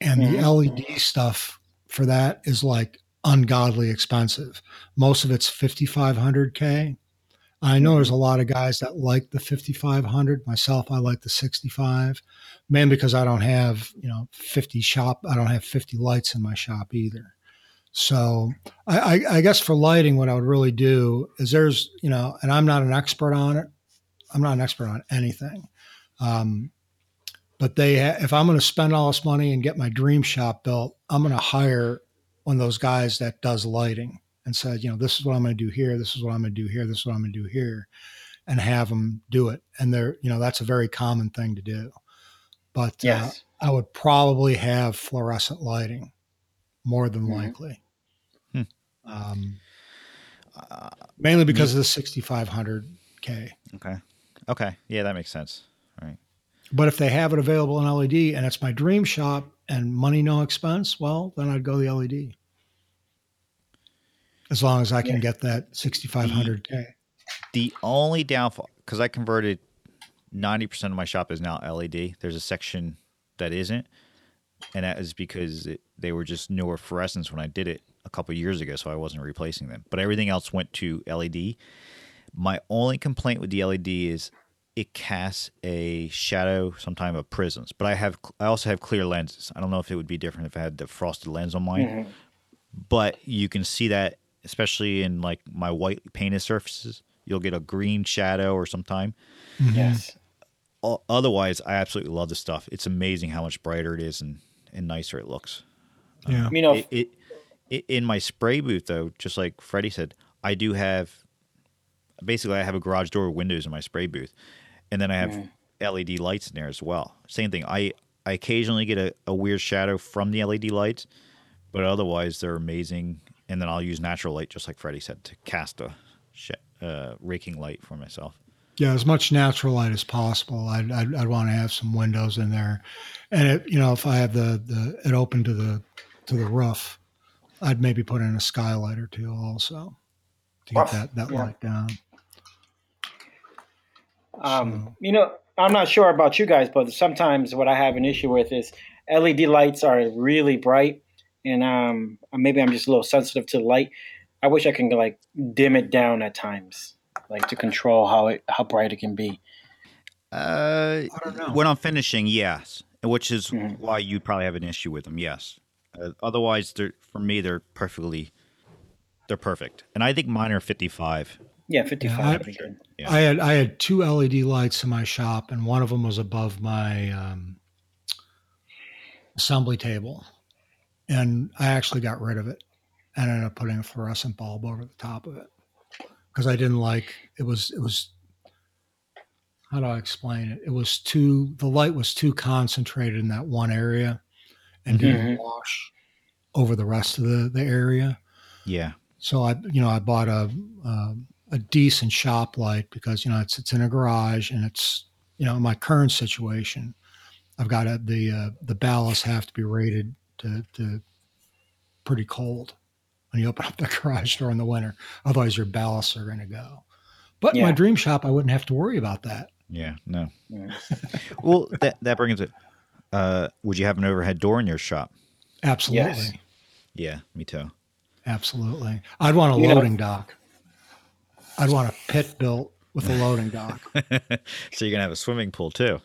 S3: and mm-hmm. the LED stuff for that is like ungodly expensive. Most of it's 5500K. I know there's a lot of guys that like the 5500. Myself, I like the 65, man, because I don't have you know 50 shop. I don't have 50 lights in my shop either. So I, I, I guess for lighting, what I would really do is there's you know, and I'm not an expert on it. I'm not an expert on anything. Um, but they, ha- if I'm going to spend all this money and get my dream shop built, I'm going to hire one of those guys that does lighting and said, you know, this is what I'm going to do here. This is what I'm going to do here. This is what I'm going to do here, and have them do it. And they're, you know, that's a very common thing to do. But uh, yes. uh, I would probably have fluorescent lighting more than mm-hmm. likely. Hmm. Um, uh, mainly because me- of the 6500K.
S1: Okay. Okay. Yeah, that makes sense. All right.
S3: But if they have it available in LED and it's my dream shop and money no expense, well, then I'd go the LED as long as I can yeah. get that 6500K.
S1: The only downfall, because I converted 90% of my shop is now LED. There's a section that isn't. And that is because it, they were just newer fluorescents when I did it a couple years ago, so I wasn't replacing them. But everything else went to LED. My only complaint with the LED is it casts a shadow, sometimes of prisms. But I have I also have clear lenses. I don't know if it would be different if I had the frosted lens on mine. Mm-hmm. But you can see that, especially in like my white painted surfaces, you'll get a green shadow or sometime.
S2: Mm-hmm. Yes.
S1: Otherwise, I absolutely love the stuff. It's amazing how much brighter it is and, and nicer it looks.
S3: Yeah.
S2: Um, you know,
S1: it, it, it, in my spray booth though, just like Freddie said, I do have basically I have a garage door with windows in my spray booth, and then I have mm. LED lights in there as well. Same thing. I I occasionally get a, a weird shadow from the LED lights, but otherwise they're amazing. And then I'll use natural light, just like Freddie said, to cast a sh- uh, raking light for myself.
S3: Yeah, as much natural light as possible. I'd, I'd, I'd, want to have some windows in there, and it, you know, if I have the, the it open to the to the roof, I'd maybe put in a skylight or two also to get that that yeah. light down.
S2: Um, so. You know, I'm not sure about you guys, but sometimes what I have an issue with is LED lights are really bright, and um, maybe I'm just a little sensitive to light. I wish I can like dim it down at times, like to control how it how bright it can be.
S1: Uh, when I'm finishing, yes, which is mm-hmm. why you probably have an issue with them. Yes, uh, otherwise, they're for me they're perfectly they're perfect, and I think mine are 55.
S2: Yeah, 55 yeah,
S3: I, yeah. I, had I had two LED lights in my shop, and one of them was above my um, assembly table, and I actually got rid of it and ended up putting a fluorescent bulb over the top of it because I didn't like it was it was how do I explain it? It was too the light was too concentrated in that one area and mm-hmm. didn't wash over the rest of the, the area.
S1: Yeah.
S3: So I you know I bought a, a a decent shop light because you know it's it's in a garage and it's you know in my current situation I've got a, the uh, the ballasts have to be rated to, to pretty cold when you open up the garage door in the winter. Otherwise, your ballasts are going to go. But yeah. in my dream shop, I wouldn't have to worry about that.
S1: Yeah, no. well, that that brings it. Uh, would you have an overhead door in your shop?
S3: Absolutely. Yes.
S1: Yeah, me too.
S3: Absolutely. I'd want a you loading know, dock. I'd want a pit built with a loading dock.
S1: so you're gonna have a swimming pool too?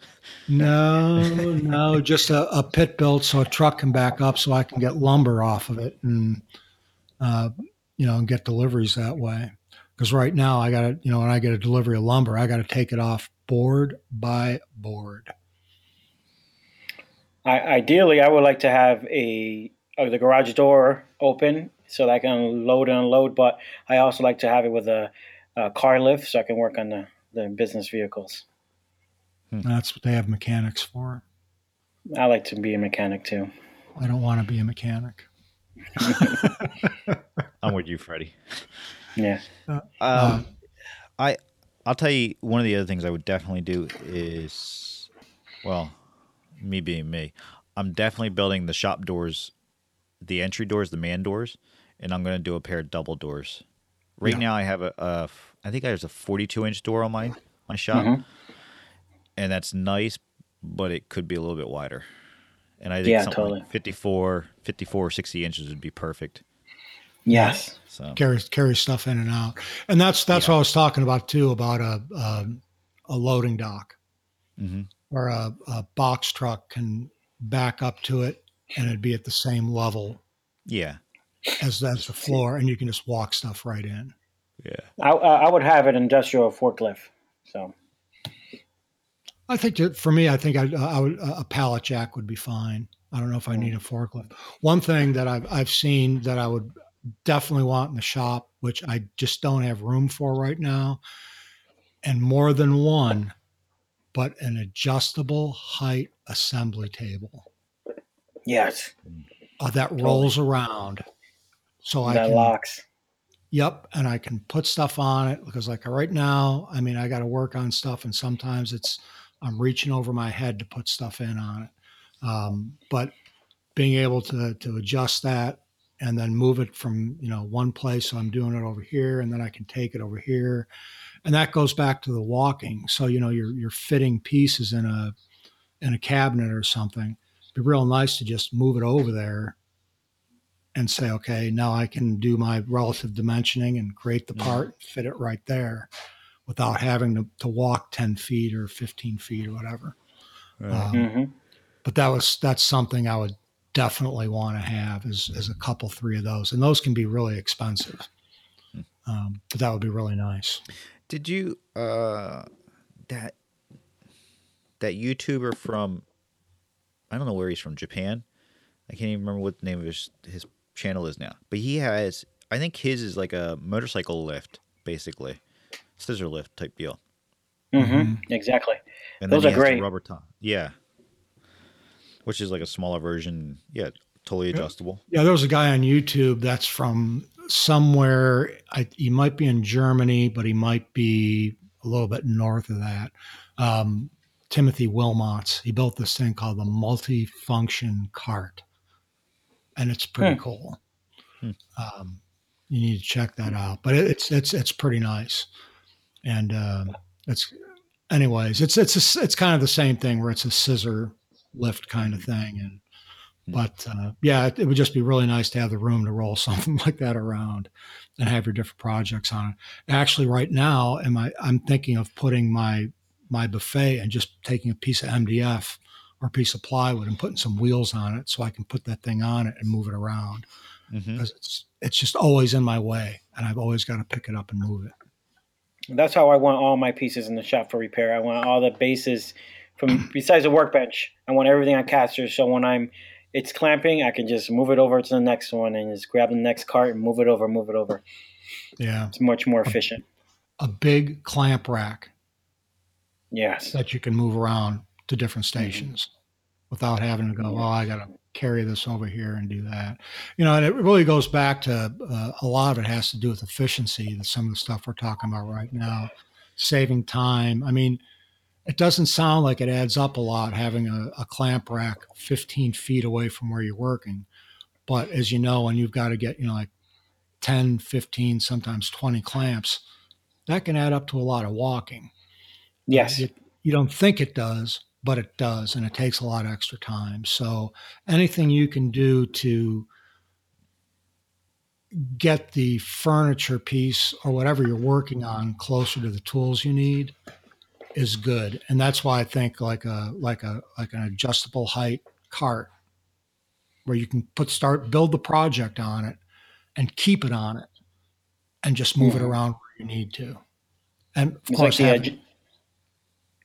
S3: No, no, just a, a, pit built so a truck can back up, so I can get lumber off of it, and uh, you know, and get deliveries that way. Because right now, I got to, you know, when I get a delivery of lumber, I got to take it off board by board.
S2: I, ideally, I would like to have a, a the garage door open so that I can load and unload, but I also like to have it with a uh, car lift so I can work on the, the business vehicles.
S3: Hmm. That's what they have mechanics for.
S2: I like to be a mechanic too.
S3: I don't want to be a mechanic.
S1: I'm with you, Freddie.
S2: Yeah.
S1: Uh, um, I I'll tell you one of the other things I would definitely do is, well, me being me, I'm definitely building the shop doors, the entry doors, the man doors, and I'm going to do a pair of double doors Right yeah. now, I have a, a, I think there's a 42 inch door on my my shop, mm-hmm. and that's nice, but it could be a little bit wider. And I think yeah, something totally. like 54, 54, 60 inches would be perfect.
S2: Yes.
S3: So carry carry stuff in and out, and that's that's yeah. what I was talking about too about a a, a loading dock, mm-hmm. where a, a box truck can back up to it, and it'd be at the same level.
S1: Yeah
S3: as as the floor, and you can just walk stuff right in.
S1: Yeah,
S2: I, I would have an industrial forklift. So,
S3: I think that for me, I think I, I would a pallet jack would be fine. I don't know if I need a forklift. One thing that I've I've seen that I would definitely want in the shop, which I just don't have room for right now, and more than one, but an adjustable height assembly table.
S2: Yes.
S3: Uh, that rolls around so
S2: that I can, locks.
S3: Yep, and I can put stuff on it because, like right now, I mean, I got to work on stuff, and sometimes it's I'm reaching over my head to put stuff in on it. Um, but being able to to adjust that and then move it from you know one place, so I'm doing it over here, and then I can take it over here, and that goes back to the walking. So you know, you're you're fitting pieces in a in a cabinet or something. It'd be real nice to just move it over there and say, okay, now I can do my relative dimensioning and create the part, and fit it right there. without having to, to walk 10 feet or 15 feet or whatever. Right. Um, mm-hmm. But that was that's something I would definitely want to have is, is a couple, three of those. And those can be really expensive. Hmm. Um, but that would be really nice.
S1: Did you uh that that YouTuber from I don't know where he's from, Japan. I can't even remember what the name of his his channel is now. But he has I think his is like a motorcycle lift, basically. Scissor lift type deal.
S2: Mm-hmm. mm-hmm. Exactly. And Those are great.
S1: rubber top. Yeah. Which is like a smaller version. Yeah, totally adjustable.
S3: Yeah, there was a guy on YouTube that's from somewhere. I, he might be in Germany, but he might be a little bit north of that. Um, Timothy Wilmots. He built this thing called the multi-function cart, and it's pretty hmm. cool. Hmm. Um, you need to check that out. But it's it's it's pretty nice, and uh, it's anyways. It's it's a, it's kind of the same thing where it's a scissor lift kind of thing, and but uh, yeah, it, it, would just be really nice to have the room to roll something like that around and have your different projects on it. Actually, right now, am I? I'm thinking of putting my my buffet and just taking a piece of MDF or a piece of plywood and putting some wheels on it so I can put that thing on it and move it around mm-hmm. it's it's just always in my way and I've always got to pick it up and move it.
S2: That's how I want all my pieces in the shop for repair. I want all the bases from besides the workbench. I want everything on casters so when I'm it's clamping, I can just move it over to the next one and just grab the next cart and move it over, move it over.
S3: Yeah.
S2: It's much more efficient.
S3: A, a big clamp rack.
S2: Yes.
S3: That you can move around to different mm-hmm. stations without having to go, oh, I got to carry this over here and do that. You know, and it really goes back to uh, a lot of it has to do with efficiency, that some of the stuff we're talking about right now, saving time. I mean, it doesn't sound like it adds up a lot having a, a, clamp rack 15 feet away from where you're working. But as you know, when you've got to get, you know, like 10, 15, sometimes 20 clamps, that can add up to a lot of walking.
S2: Yes.
S3: You don't think it does, but it does. And it takes a lot of extra time. So anything you can do to get the furniture piece or whatever you're working on closer to the tools you need is good, and that's why I think like a like a like an adjustable height cart where you can put start build the project on it and keep it on it and just move mm-hmm. it around where you need to. And of it's course, like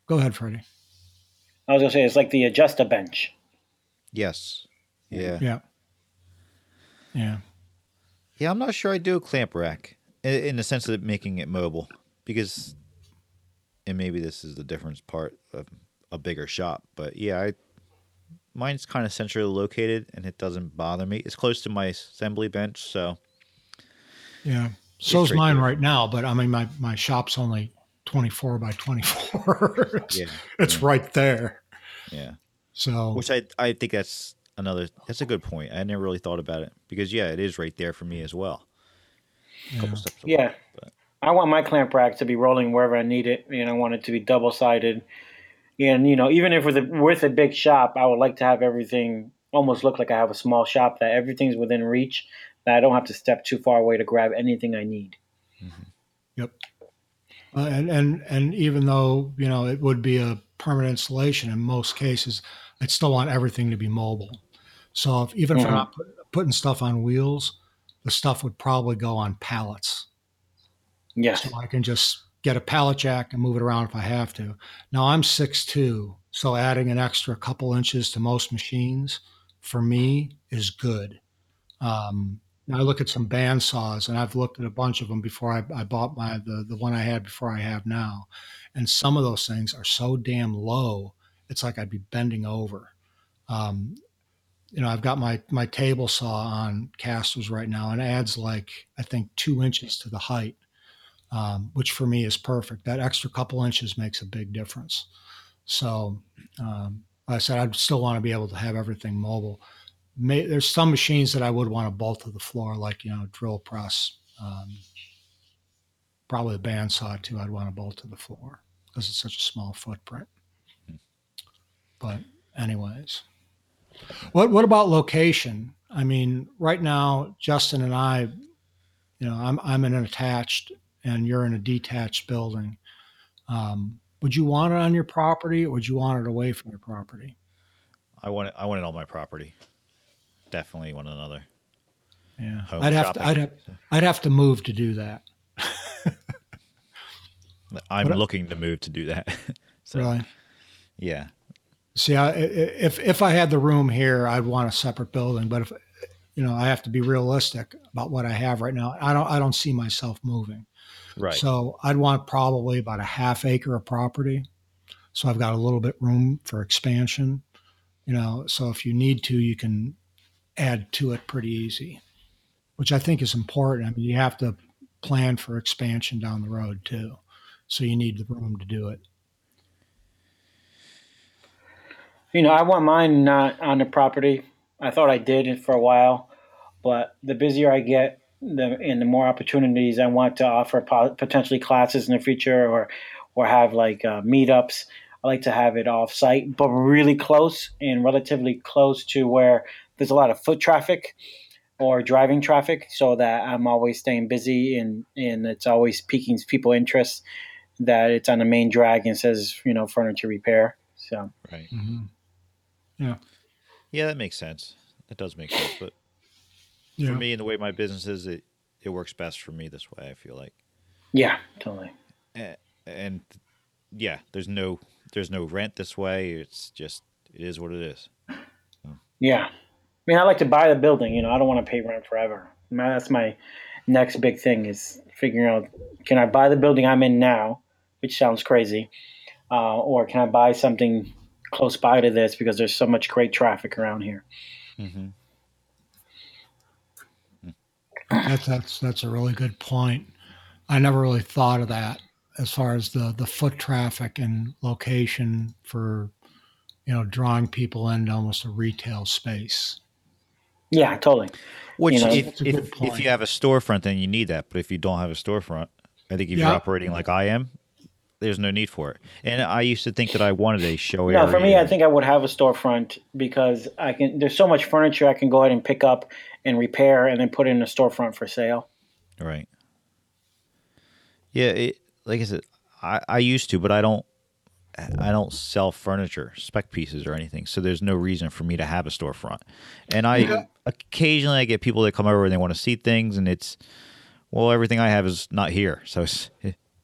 S3: go ahead, Freddie.
S2: I was gonna say it's like the adjust a bench.
S1: Yes. Yeah.
S3: Yeah. Yeah.
S1: Yeah, I'm not sure I do a clamp rack in the sense of making it mobile because and maybe this is the difference part of a bigger shop, but yeah, I mine's kind of centrally located and it doesn't bother me. It's close to my assembly bench, so
S3: yeah. So's mine good. right now, but I mean my my shop's only 24 by 24. it's, yeah, it's yeah. right there.
S1: Yeah.
S3: So
S1: which I I think that's another that's a good point. I never really thought about it because yeah, it is right there for me as well.
S2: Yeah. yeah. but. I want my clamp rack to be rolling wherever I need it, and I want it to be double sided. And you know, even if with a with a big shop, I would like to have everything almost look like I have a small shop that everything's within reach, that I don't have to step too far away to grab anything I need.
S3: Mm-hmm. Yep. Uh, and and and even though you know it would be a permanent installation in most cases, I'd still want everything to be mobile. So if, even if I'm mm-hmm. not putting stuff on wheels, the stuff would probably go on pallets
S2: Yes.
S3: So I can just get a pallet jack and move it around if I have to. Now I'm 6'2, so adding an extra couple inches to most machines for me is good. Um, I look at some band saws, and I've looked at a bunch of them before I, I bought my the the one I had before I have now, and some of those things are so damn low, it's like I'd be bending over. Um, you know, I've got my my table saw on casters right now, and adds like I think two inches to the height um, which for me is perfect. That extra couple inches makes a big difference. So, um, like I said, I'd still want to be able to have everything mobile. May, there's some machines that I would want to bolt to the floor, like you know, drill press. Um, probably a bandsaw too. I'd want to bolt to the floor because it's such a small footprint. But, anyways, what what about location? I mean, right now, Justin and I, you know, I'm I'm in an attached and you're in a detached building. Um, would you want it on your property or would you want it away from your property?
S1: I want it. I want it on my property. Definitely one another.
S3: Yeah, Home I'd have to. I'd have. I'd have to move to do that.
S1: I'm but, looking to move to do that.
S3: so, really?
S1: Yeah.
S3: See, I, if if I had the room here, I'd want a separate building. But if you know, I have to be realistic about what I have right now. I don't. I don't see myself moving.
S1: Right.
S3: So I'd want probably about a half acre of property. So I've got a little bit room for expansion. You know, so if you need to, you can add to it pretty easy, which I think is important. I mean, you have to plan for expansion down the road too. So you need the room to do it.
S2: You know, I want mine not on the property. I thought I did it for a while, but the busier I get, the and the more opportunities I want to offer potentially classes in the future or or have like uh, meetups. I like to have it off site, but really close and relatively close to where there's a lot of foot traffic or driving traffic, so that I'm always staying busy and and it's always piquing people interest. That it's on the main drag and says you know furniture repair. So
S1: right.
S3: Mm-hmm. Yeah.
S1: Yeah, that makes sense. That does make sense. But yeah. for me and the way my business is, it it works best for me this way. I feel like.
S2: Yeah, totally.
S1: And, and yeah, there's no there's no rent this way. It's just it is what it is.
S2: So. Yeah, I mean, I like to buy the building. You know, I don't want to pay rent forever. that's my next big thing is figuring out can I buy the building I'm in now, which sounds crazy, uh, or can I buy something close by to this because there's so much great traffic around here.
S1: Mm-hmm.
S3: That's that's that's a really good point. I never really thought of that as far as the the foot traffic and location for you know drawing people into almost a retail space.
S2: Yeah, totally.
S1: Which you know, if if, if, you have a storefront, then you need that. But if you don't have a storefront, I think if yeah. you're operating like I am, there's no need for it. And I used to think that I wanted a show area.
S2: No, for me, I think I would have a storefront because I can. There's so much furniture I can go ahead and pick up and repair, and then put in a storefront for sale.
S1: Right. Yeah, it, like I said, I, I used to, but I don't. I don't sell furniture, spec pieces, or anything. So there's no reason for me to have a storefront. And I yeah. occasionally I get people that come over and they want to see things, and it's well, everything I have is not here, so it's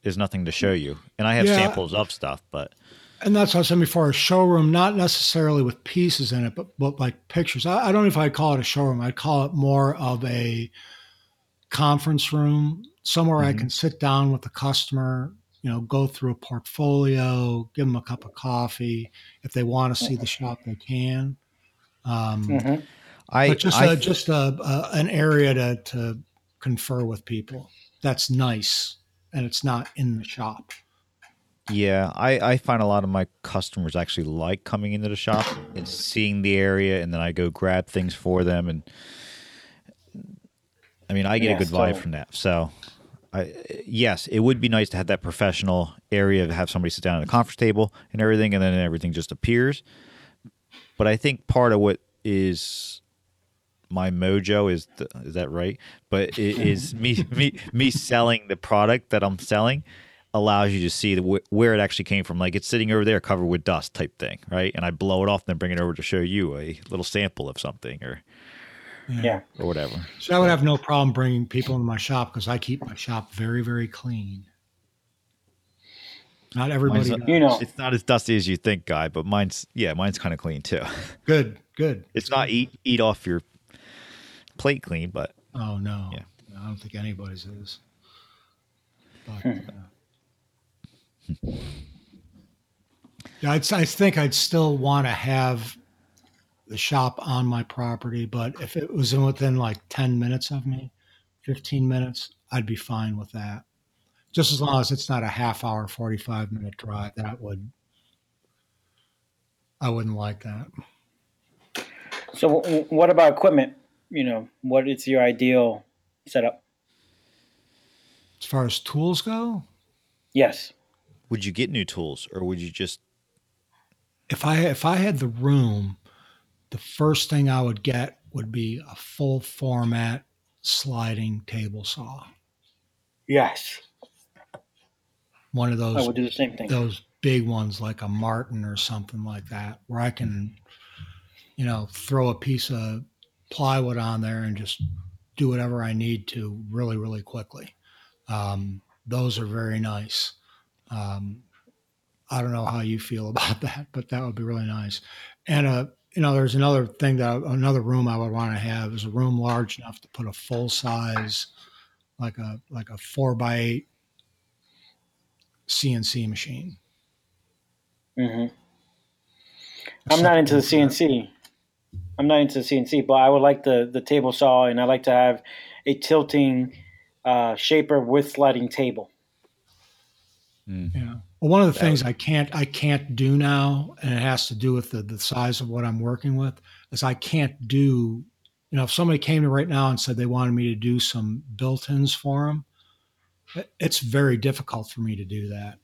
S1: there's nothing to show you. And I have yeah. samples of stuff, but
S3: and that's what I said before a showroom, not necessarily with pieces in it, but but like pictures. I, I don't know if I'd call it a showroom. I'd call it more of a conference room, somewhere mm-hmm. I can sit down with the customer, you know, go through a portfolio, give them a cup of coffee. If they want to see the shop, they can. Um, mm-hmm. I but just I, a, just a, a, an area to to confer with people. That's nice and it's not in the shop.
S1: Yeah, I, I find a lot of my customers actually like coming into the shop and seeing the area, and then I go grab things for them. And I mean, I get yeah, a good so, vibe from that. So, I, yes, it would be nice to have that professional area to have somebody sit down at a conference table and everything, and then everything just appears. But I think part of what is my mojo is the, is that right? But it is me me me selling the product that I'm selling allows you to see the, where it actually came from. Like it's sitting over there covered with dust type thing, right? And I blow it off and then bring it over to show you a little sample of something or
S2: yeah,
S1: or whatever.
S3: So I would have no problem bringing people into my shop because I keep my shop very very clean. Not everybody,
S2: not, you know,
S1: it's not as dusty as you think, guy. But mine's yeah, mine's kind of clean too.
S3: Good, good.
S1: It's not eat eat off your plate clean, but
S3: oh no, yeah. I don't think anybody's is. But, hmm. uh, yeah, I'd, I think I'd still want to have the shop on my property, but if it was within like ten minutes of me, fifteen minutes, I'd be fine with that. Just as long as it's not a half hour, forty five minute drive, that would I wouldn't like that.
S2: So, what about equipment? you know, what is your ideal setup?
S3: As far as tools go?
S2: Yes.
S1: Would you get new tools or would you just
S3: if I if I had the room, the first thing I would get would be a full format sliding table saw.
S2: Yes.
S3: one of those.
S2: I would do the same thing.
S3: Those big ones like a Martin or something like that, where I can, you know, throw a piece of plywood on there and just do whatever I need to really, really quickly. Um, those are very nice. Um, I don't know how you feel about that, but that would be really nice. And uh, you know, there's another thing that another room I would want to have is a room large enough to put a full size, like a like a four by eight CNC machine.
S2: Mm-hmm. I'm not into the CNC. I'm not into the CNC, but I would like the the table saw, and I like to have a tilting uh, shaper with sliding table.
S3: Mm. Yeah. Well, one of the things I can't I can't do now, and it has to do with the, the size of what I'm working with, is I can't do. You know, if somebody came to right now and said they wanted me to do some built-ins for them, it's very difficult for me to do that.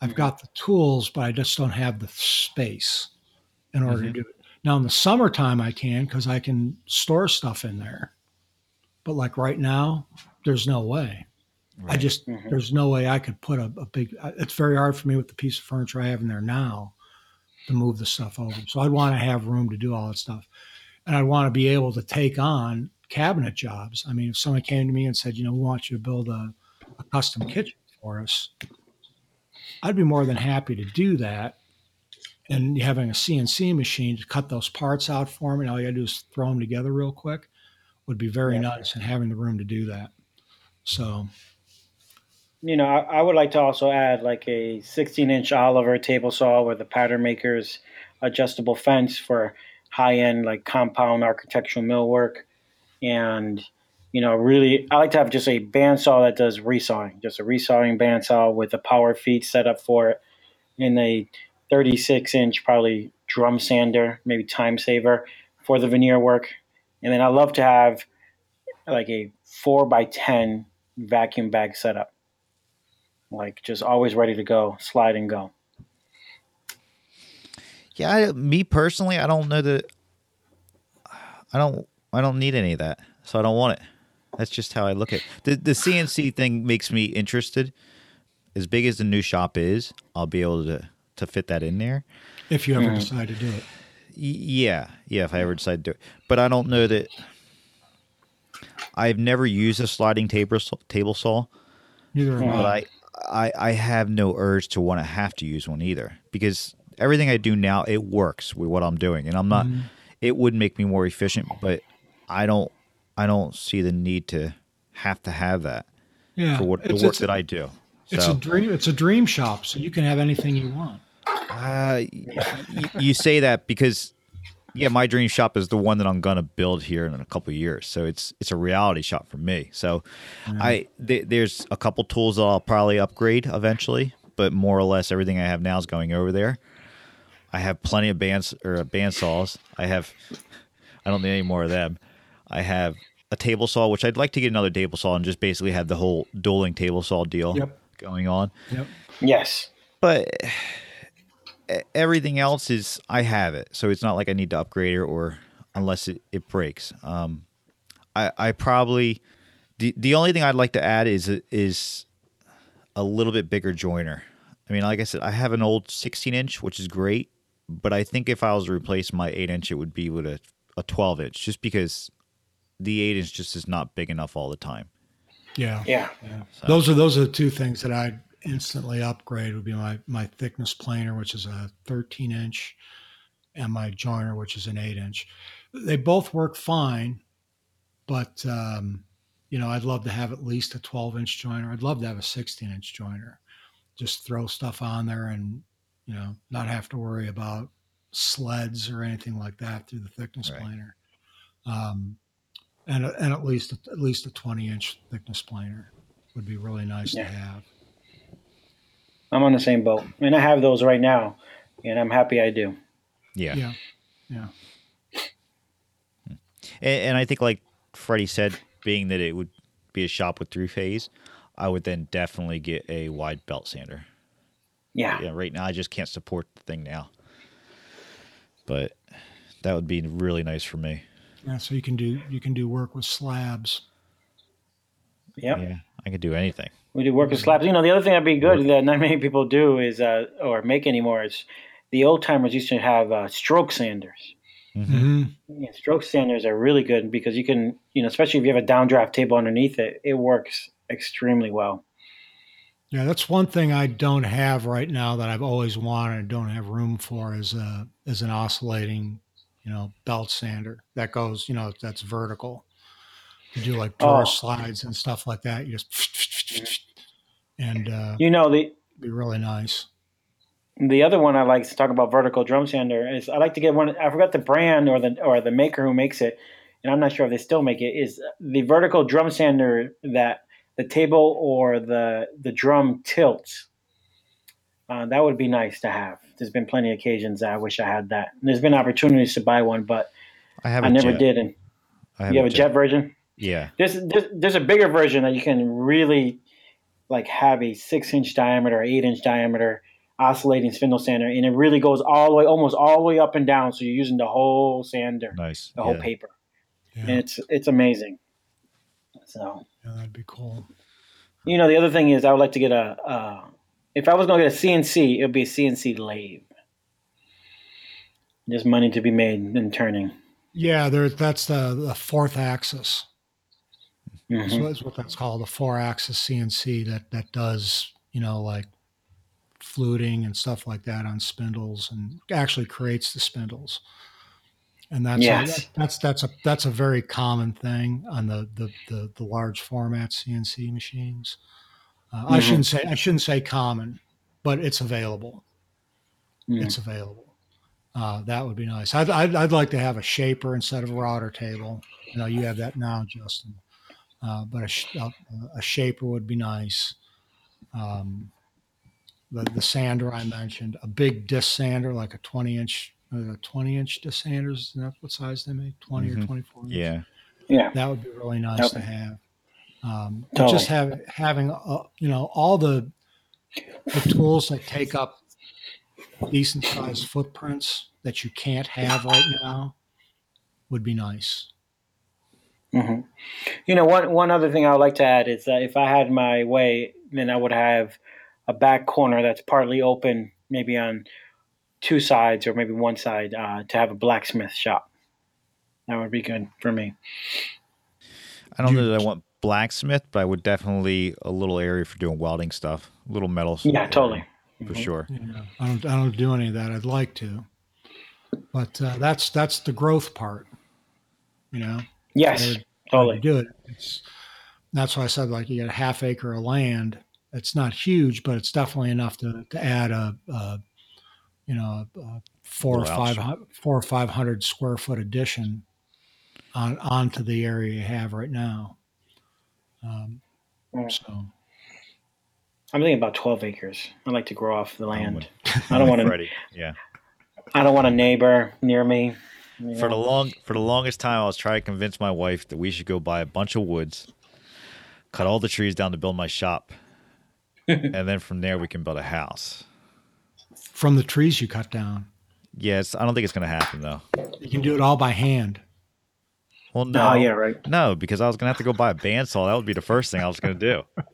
S3: I've mm-hmm. got the tools, but I just don't have the space in order mm-hmm. to do it. Now in the summertime I can because I can store stuff in there. But like right now, there's no way. Right. I just mm-hmm. there's no way I could put a, a, big. Uh, it's very hard for me with the piece of furniture I have in there now to move the stuff over. So I'd want to have room to do all that stuff, and I'd want to be able to take on cabinet jobs. I mean, if someone came to me and said, you know, we want you to build a, a custom kitchen for us, I'd be more than happy to do that. And having a CNC machine to cut those parts out for me, and all you got to do is throw them together real quick, would be very yeah. nice. And having the room to do that. So
S2: you know, I, I, would like to also add like a 16 inch Oliver table saw with a pattern maker's adjustable fence for high end like compound architectural millwork. And, you know, really, I like to have just a bandsaw that does resawing, just a resawing bandsaw with a power feed set up for it and a 36 inch, probably drum sander, maybe time saver for the veneer work. And then I love to have like a 4 by 10 vacuum bag setup like just always ready to go, slide and go.
S1: Yeah, I, me personally, I don't know that. I don't. I don't need any of that, so I don't want it. That's just how I look at it. the the CNC thing. Makes me interested. As big as the new shop is, I'll be able to to fit that in there.
S3: If you ever mm. decide to do it.
S1: Yeah, yeah. If I ever decide to do it, but I don't know that. I've never used a sliding table table saw.
S3: Neither
S1: but I. I, I I have no urge to want to have to use one either because everything I do now it works with what I'm doing and I'm not mm-hmm. it would make me more efficient but I don't I don't see the need to have to have that yeah, for what the work that I do.
S3: It's a dream it's a dream shop so you can have anything you want.
S1: Uh, you, you say that because yeah, my dream shop is the one that I'm gonna build here in a couple years. So it's it's a reality shop for me. So mm-hmm. I th- there's a couple tools that I'll probably upgrade eventually, but more or less everything I have now is going over there. I have plenty of bands or band saws. I have I don't need any more of them. I have a table saw, which I'd like to get another table saw and just basically have the whole dueling table saw deal yep. going on.
S3: Yep.
S2: Yes.
S1: But everything else is I have it, so it's not like I need to upgrade it or unless it, it breaks. Um, I I probably the the only thing I'd like to add is is a little bit bigger joiner. I mean, like I said, I have an old 16 inch, which is great, but I think if I was to replace my 8 inch, it would be with a, a 12 inch, just because the 8 inch just is not big enough all the time.
S3: Yeah, yeah. yeah. So. Those are those are the two things that I instantly upgrade would be my my thickness planer, which is a 13 inch, and my joiner, which is an eight inch. They both work fine, but um, you know I'd love to have at least a 12 inch joiner. I'd love to have a 16 inch joiner. Just throw stuff on there and you know not have to worry about sleds or anything like that through the thickness right. planer. Um, and and at least at least a 20 inch thickness planer would be really nice yeah. to have.
S2: I'm on the same boat, and I have those right now, and I'm happy I do.
S1: Yeah,
S3: yeah, yeah.
S1: And, and I think, like Freddy said, being that it would be a shop with three phase, I would then definitely get a wide belt sander.
S2: Yeah.
S1: Yeah. Right now, I just can't support the thing now, but that would be really nice for me.
S3: Yeah. So you can do you can do work with slabs.
S2: Yep.
S1: Yeah. I could do anything.
S2: We do work with slabs. You know, the other thing that'd be good that not many people do is uh, or make anymore is the old timers used to have uh, stroke sanders. Mm-hmm. Yeah, stroke sanders are really good because you can, you know, especially if you have a downdraft table underneath it, it works extremely well.
S3: Yeah, that's one thing I don't have right now that I've always wanted and don't have room for is a is an oscillating, you know, belt sander that goes, you know, that's vertical. You do like tour oh. slides and stuff like that. You just and uh,
S2: you know the
S3: be really nice.
S2: The other one I like to talk about vertical drum sander is I like to get one. I forgot the brand or the or the maker who makes it, and I'm not sure if they still make it. Is the vertical drum sander that the table or the the drum tilts? Uh, that would be nice to have. There's been plenty of occasions I wish I had that. And there's been opportunities to buy one, but I, have I never jet. did. And I have you have a jet. jet version.
S1: Yeah.
S2: There's, there's there's a bigger version that you can really like have a six inch diameter, eight inch diameter oscillating spindle sander, and it really goes all the way, almost all the way up and down. So you're using the whole sander,
S1: nice,
S2: the yeah. whole paper, yeah. and it's it's amazing. So
S3: yeah, that'd be cool.
S2: You know, the other thing is, I would like to get a. Uh, if I was going to get a CNC, it would be a CNC lathe. There's money to be made in turning.
S3: Yeah, there. That's the, the fourth axis. Mm-hmm. So that's what that's called, a four axis CNC that that does you know like fluting and stuff like that on spindles and actually creates the spindles. And that's yes. a, that's that's a that's a very common thing on the the the, the large format CNC machines. Uh, mm-hmm. I shouldn't say I shouldn't say common, but it's available. Mm-hmm. It's available. Uh, that would be nice. I'd, I'd, I'd like to have a shaper instead of a router table. You know, you have that now, Justin. Uh, but a, a, a, shaper would be nice. Um, the, the sander I mentioned, a big disc sander, like a 20 inch, uh, a 20 inch disc sanders. Is that what size they make? 20 mm-hmm. or 24 inch?
S1: Yeah.
S2: Yeah.
S3: That would be really nice to have. Um, totally. Just have, having, uh, you know, all the, the tools that take up decent sized footprints that you can't have right now would be nice.
S2: Mm-hmm. You know, one one other thing I would like to add is that if I had my way, then I would have a back corner that's partly open, maybe on two sides or maybe one side, uh, to have a blacksmith shop. That would be good for me.
S1: I don't know that I want blacksmith, but I would definitely a little area for doing welding stuff, little metal.
S2: Yeah, totally,
S1: for mm-hmm. sure.
S3: Yeah, I don't, I don't do any of that. I'd like to, but uh, that's that's the growth part, you know.
S2: Yes, totally.
S3: Do it. It's, that's why I said like you get a half acre of land it's not huge, but it's definitely enough to, to add a, a you know a four or five four or five hundred square foot addition on onto the area you have right now. Um, so.
S2: I'm thinking about 12 acres. I like to grow off the land. I don't want to.
S1: Yeah.
S2: I don't want a neighbor near me.
S1: You for the long for the longest time, I was trying to convince my wife that we should go buy a bunch of woods, cut all the trees down to build my shop, and then from there we can build a house.
S3: From the trees you cut down.
S1: Yes, I don't think it's going to happen though.
S3: You can do it all by hand.
S1: Well, oh, no,
S2: oh, yeah, right.
S1: No, because I was going to have to go buy a bandsaw. That would be the first thing I was going to do.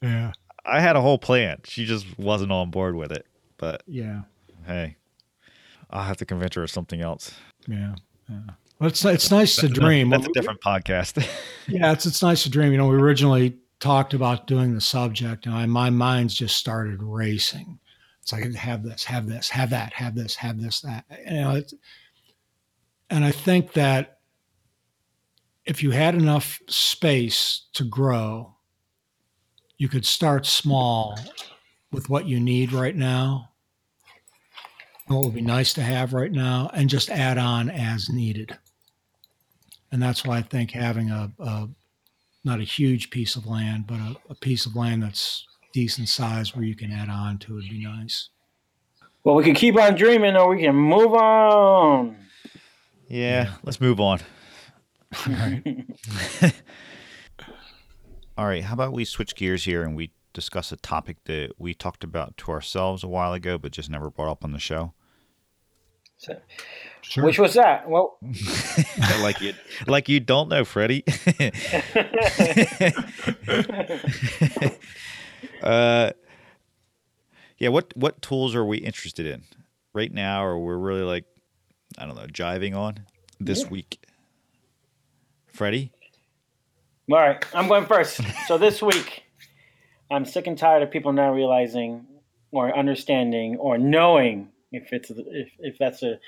S3: yeah.
S1: I had a whole plan. She just wasn't on board with it. But
S3: yeah,
S1: hey, I'll have to convince her of something else.
S3: Yeah. yeah. Well, it's it's nice to dream.
S1: That's a different podcast.
S3: yeah, it's it's nice to dream. You know, we originally talked about doing the subject, and I, my mind's just started racing. It's like have this, have this, have that, have this, have this, that. You know, and I think that if you had enough space to grow, you could start small with what you need right now, what would be nice to have right now, and just add on as needed. And that's why I think having a, a not a huge piece of land, but a, a piece of land that's decent size where you can add on to would be nice.
S2: Well, we can keep on dreaming or we can move on.
S1: Yeah, yeah. let's move on.
S3: All right.
S1: All right. How about we switch gears here and we discuss a topic that we talked about to ourselves a while ago, but just never brought up on the show?
S2: So, sure. Which was that? Well,
S1: like you, like you don't know, Freddy. uh, yeah. What what tools are we interested in right now, or we're really like, I don't know, jiving on this yeah. week? Freddy.
S2: All right, I'm going first. So this week, I'm sick and tired of people not realizing or understanding or knowing if it's if, if that's a,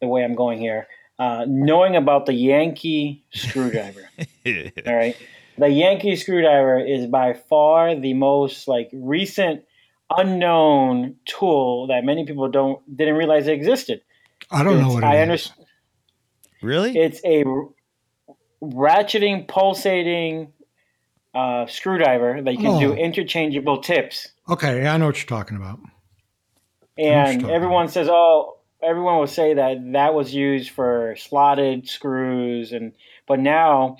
S2: the way I'm going here. Uh, knowing about the Yankee screwdriver. All right. The Yankee screwdriver is by far the most like recent unknown tool that many people don't didn't realize it existed.
S3: I don't it's, know what I understand.
S1: Really?
S2: It's a ratcheting, pulsating uh, screwdriver that you can oh. do interchangeable tips.
S3: Okay, I know what you're talking about.
S2: And everyone says, "Oh, everyone will say that that was used for slotted screws," and but now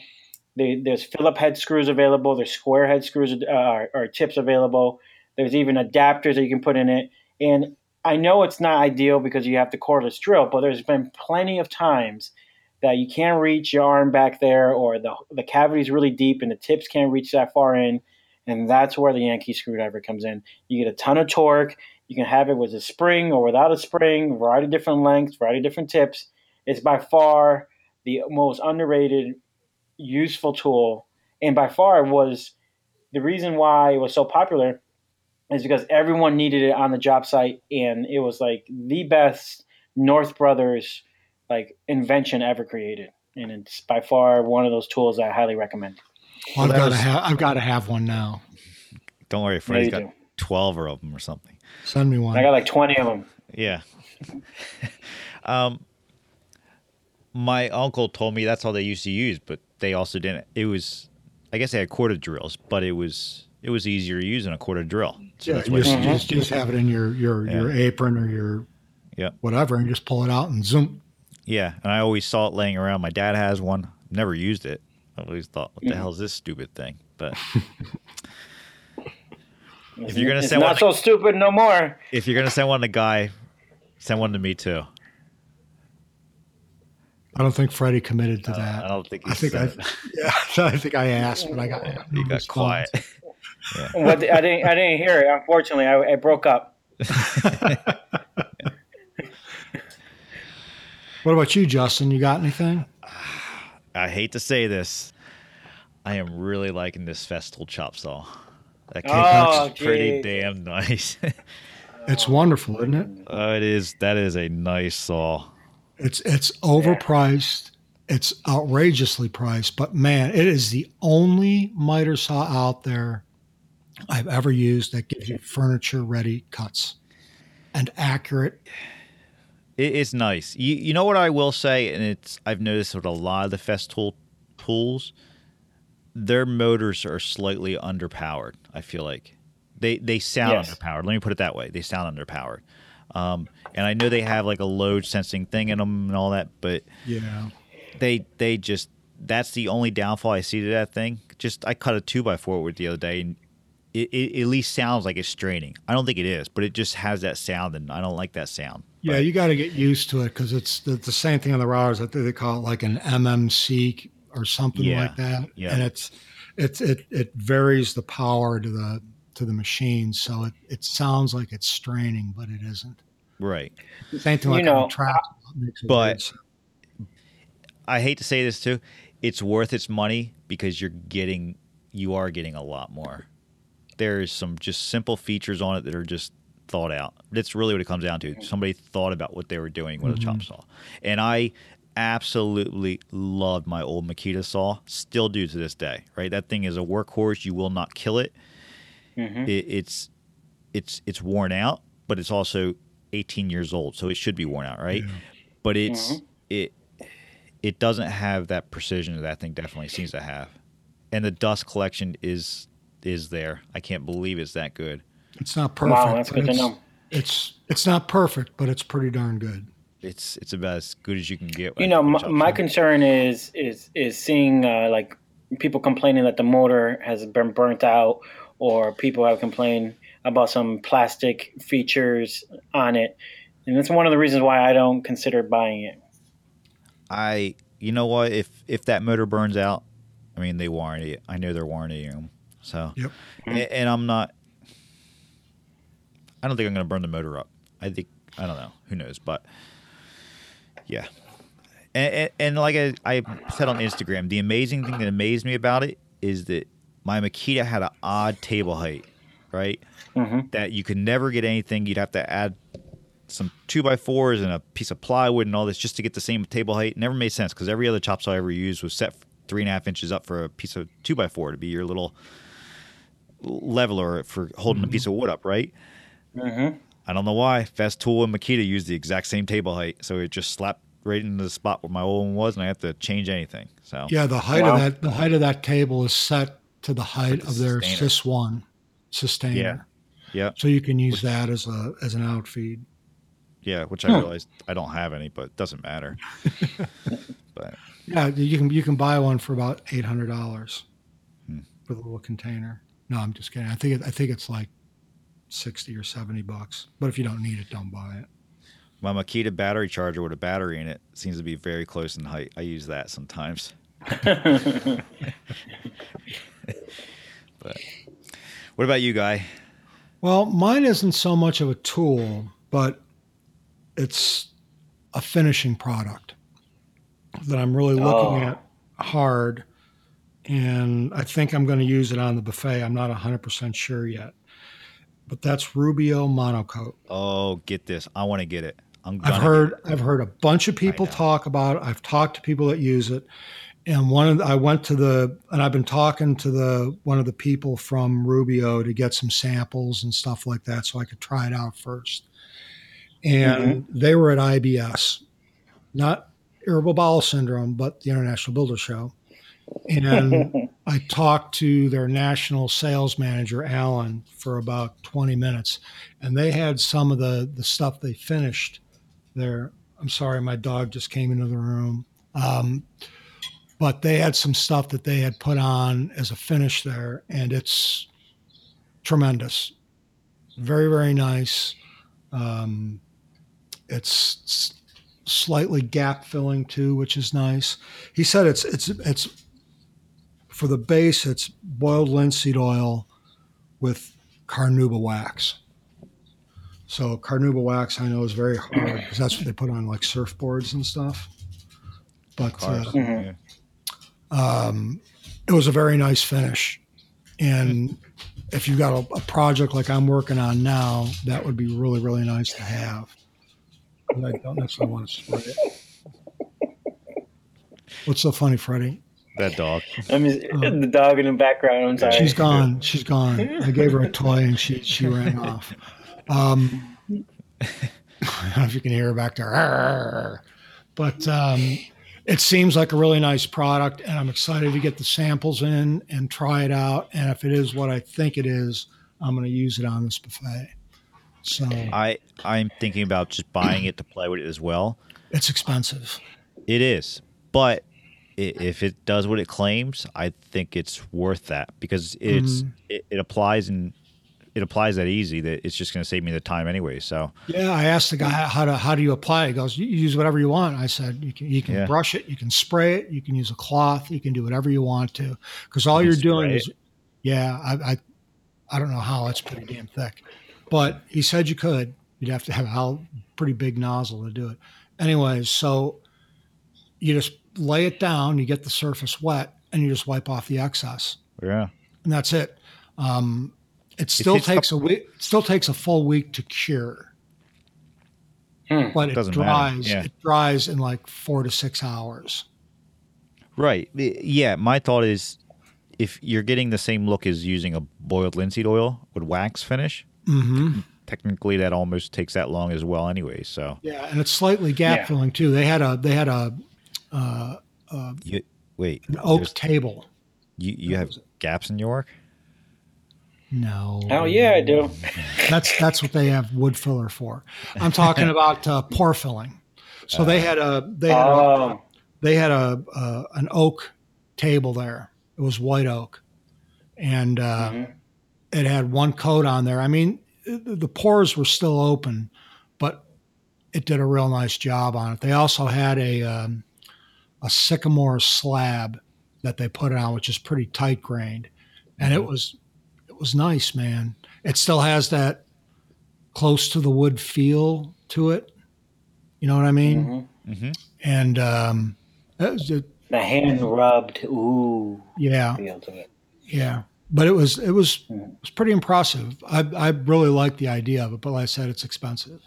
S2: they, there's Phillip head screws available. There's square head screws uh, or tips available. There's even adapters that you can put in it. And I know it's not ideal because you have the cordless drill, but there's been plenty of times that you can't reach your arm back there, or the the cavity is really deep and the tips can't reach that far in, and that's where the Yankee screwdriver comes in. You get a ton of torque. You can have it with a spring or without a spring, variety of different lengths, variety of different tips. It's by far the most underrated, useful tool, and by far was the reason why it was so popular is because everyone needed it on the job site, and it was like the best North Brothers like invention ever created, and it's by far one of those tools I highly recommend.
S3: Well, I've got to have I've got to have one now.
S1: Don't worry, Freddy's got do. twelve of them or something.
S3: Send me one.
S2: I got like twenty of them.
S1: Yeah. um, my uncle told me that's all they used to use, but they also didn't. It was, I guess they had quarter drills, but it was it was easier to use than a quarter drill.
S3: So yeah, just, just, just have it in your your yeah. your apron or your
S1: yeah
S3: whatever, and just pull it out and zoom.
S1: Yeah, and I always saw it laying around. My dad has one. Never used it. I always thought, what the hell is this stupid thing? But
S2: if you're gonna it's send not one, so stupid no more.
S1: If you're gonna send one to Guy, send one to me too.
S3: I don't think Freddy committed to uh, that.
S1: I don't think.
S3: I think I, yeah, I think I asked, but I got.
S1: Yeah, no got response. quiet.
S2: yeah. What I didn't, I didn't hear it. Unfortunately, I, I broke up.
S3: What about you, Justin? You got anything?
S1: I hate to say this. I am really liking this Festool chop saw. That oh, pretty damn nice.
S3: it's wonderful, isn't it?
S1: Uh, it is. That is a nice saw.
S3: It's it's overpriced. It's outrageously priced, but man, it is the only miter saw out there I've ever used that gives you furniture ready cuts and accurate
S1: it's nice. You you know what I will say, and it's I've noticed with a lot of the Festool tools, their motors are slightly underpowered. I feel like they they sound yes. underpowered. Let me put it that way. They sound underpowered. Um, and I know they have like a load sensing thing in them and all that, but
S3: yeah,
S1: they they just that's the only downfall I see to that thing. Just I cut a two by four with the other day, and it, it, at least sounds like it's straining. I don't think it is, but it just has that sound, and I don't like that sound.
S3: Yeah,
S1: but,
S3: you got to get used to it because it's the, the, same thing on the routers. I think they call it like an MMC or something yeah, like that. Yeah. And it's it's it it varies the power to the to the machine, so it, it sounds like it's straining, but it isn't.
S1: Right.
S3: Same thing like you know, on a track.
S1: But I hate to say this too, it's worth its money because you're getting you are getting a lot more there's some just simple features on it that are just thought out. That's really what it comes down to. Somebody thought about what they were doing with mm-hmm. a chop saw. And I absolutely loved my old Makita saw, still do to this day. Right, that thing is a workhorse. You will not kill it. Mm-hmm. it it's it's it's worn out, but it's also 18 years old, so it should be worn out, right? Yeah. But it's mm-hmm. it it doesn't have that precision that that thing definitely seems to have. And the dust collection is is there. I can't believe it's that good.
S3: It's not perfect. Wow, that's good to know. It's it's not perfect, but it's pretty darn good.
S1: It's it's about as good as you can get.
S2: You know, my, my concern is is is seeing uh, like people complaining that the motor has been burnt out, or people have complained about some plastic features on it. and that's one of the reasons why I don't consider buying it.
S1: I, you know what? If if that motor burns out, I mean they warranty it. I know they're warrantying them. So,
S3: Yep.
S1: and, and I'm not. I don't think I'm going to burn the motor up. I think I don't know. Who knows? But yeah, and, and, and like I, I said on Instagram, the amazing thing that amazed me about it is that my Makita had an odd table height, right?
S2: Mm-hmm.
S1: That you could never get anything. You'd have to add some two by fours and a piece of plywood and all this just to get the same table height. Never made sense because every other chop saw I ever used was set three and a half inches up for a piece of two by four to be your little leveler for holding a piece of wood up, right?
S2: Mm-hmm.
S1: I don't know why. Festool and Makita used the exact same table height, so it just slapped right into the spot where my old one was, and I have to change anything. So
S3: Yeah, the height
S2: Wow.
S3: of that the height of that table is set to the height
S1: the
S3: of their
S1: Systainer.
S3: Sys One Systainer.
S1: yeah, yeah.
S3: So you can use that as a as an outfeed.
S1: yeah, which I
S3: Huh.
S1: realized I don't have any, but it doesn't matter. but
S3: Yeah, you can you can buy one for about eight hundred dollars
S1: Hmm.
S3: with a little container. No, I'm just kidding. I think it, I think it's like sixty or seventy bucks. But if you don't need it, don't buy it.
S1: my Makita battery charger with a battery in it seems to be very close in height. I use that sometimes. But what about you, Guy?
S3: Well, mine isn't so much of a tool, but it's a finishing product that I'm really looking
S2: Oh.
S3: at hard. And I think I'm going to use it on the buffet. I'm not 100% sure yet. But that's Rubio Monocoat.
S1: Oh, get this! I want to get it. I'm.
S3: I've heard
S1: it.
S3: I've heard a bunch of people talk about it. I've talked to people that use it. And one of the, I went to the and I've been talking to the one of the people from Rubio to get some samples and stuff like that so I could try it out first. And mm-hmm. they were at IBS, not irritable bowel syndrome, but the International Builder Show. And I talked to their national sales manager, Alan, for about 20 minutes. And they had some of the, the stuff they finished there. I'm sorry, my dog just came into the room. Um, but they had some stuff that they had put on as a finish there, and it's tremendous. Very, very nice. Um, it's slightly gap filling too, which is nice. He said it's it's it's for the base. It's boiled linseed oil with carnauba wax. So carnauba wax, I know, is very hard because that's what they put on like surfboards and stuff. But uh.
S2: Mhm.
S3: Um, it was a very nice finish. And if you've got a, a project like I'm working on now, that would be really, really nice to have. But I don't necessarily want to spray it. What's so funny, Freddy?
S1: That dog.
S2: I mean, the dog in the background. I'm sorry.
S3: She's gone. She's gone. I gave her a toy and she she ran off. Um, I don't know if you can hear her back there. "Arr." But um, it seems like a really nice product, and I'm excited to get the samples in and try it out. And if it is what I think it is, I'm going to use it on this buffet. So
S1: I I'm thinking about just buying it to play with it as well.
S3: it's expensive.
S1: It is, but i- if it does what it claims, I think it's worth that because it's
S3: Mhm.
S1: it, it applies and it applies that easy that it's just going to save me the time anyway. So
S3: Yeah, I asked the guy how to how do you apply it. He goes, you use whatever you want. I said you can you can
S1: Yeah.
S3: brush it, you can spray it, you can use a cloth, you can do whatever you want to, because all
S1: You
S3: you're doing is, yeah, I, I I don't know how it's pretty damn thick, but he said you could. You'd have to have a pretty big nozzle to do it. Anyways, so you just lay it down, you get the surface wet, and you just wipe off the excess
S1: yeah,
S3: and that's it. Um, it still
S1: takes a
S3: takes a week. Still takes a full week to cure,
S2: Hmm.
S3: but it
S1: Doesn't matter,
S3: dries.
S1: yeah.
S3: It dries in like four to six hours.
S1: right. Yeah, my thought is if you're getting the same look as using a boiled linseed oil with wax finish,
S3: Mm-hmm.
S1: technically that almost takes that long as well anyway. So
S3: Yeah, and it's slightly gap
S2: Yeah.
S3: filling too. They had a they had a uh,
S1: you wait,
S3: an oak table.
S1: you you have gaps in your work?
S3: No.
S2: Oh yeah, I do.
S3: That's that's what they have wood filler for. I'm talking about uh, pore filling. So they had a they had a,
S2: Oh,
S3: they had a, a an oak table there. It was white oak, and uh,
S2: Mhm.
S3: it had one coat on there. I mean, the the pores were still open, but it did a real nice job on it. They also had a um, a sycamore slab that they put on, which is pretty tight grained, and it was it was nice, man. It still has that close to the wood feel to it. You know what I mean?
S1: Mm-hmm. Mm-hmm.
S3: And um,
S2: it, the hand rubbed, ooh,
S3: yeah, feel to it. Yeah, but it was it was mm-hmm. it was pretty impressive. I I really like the idea of it, but like I said, it's expensive.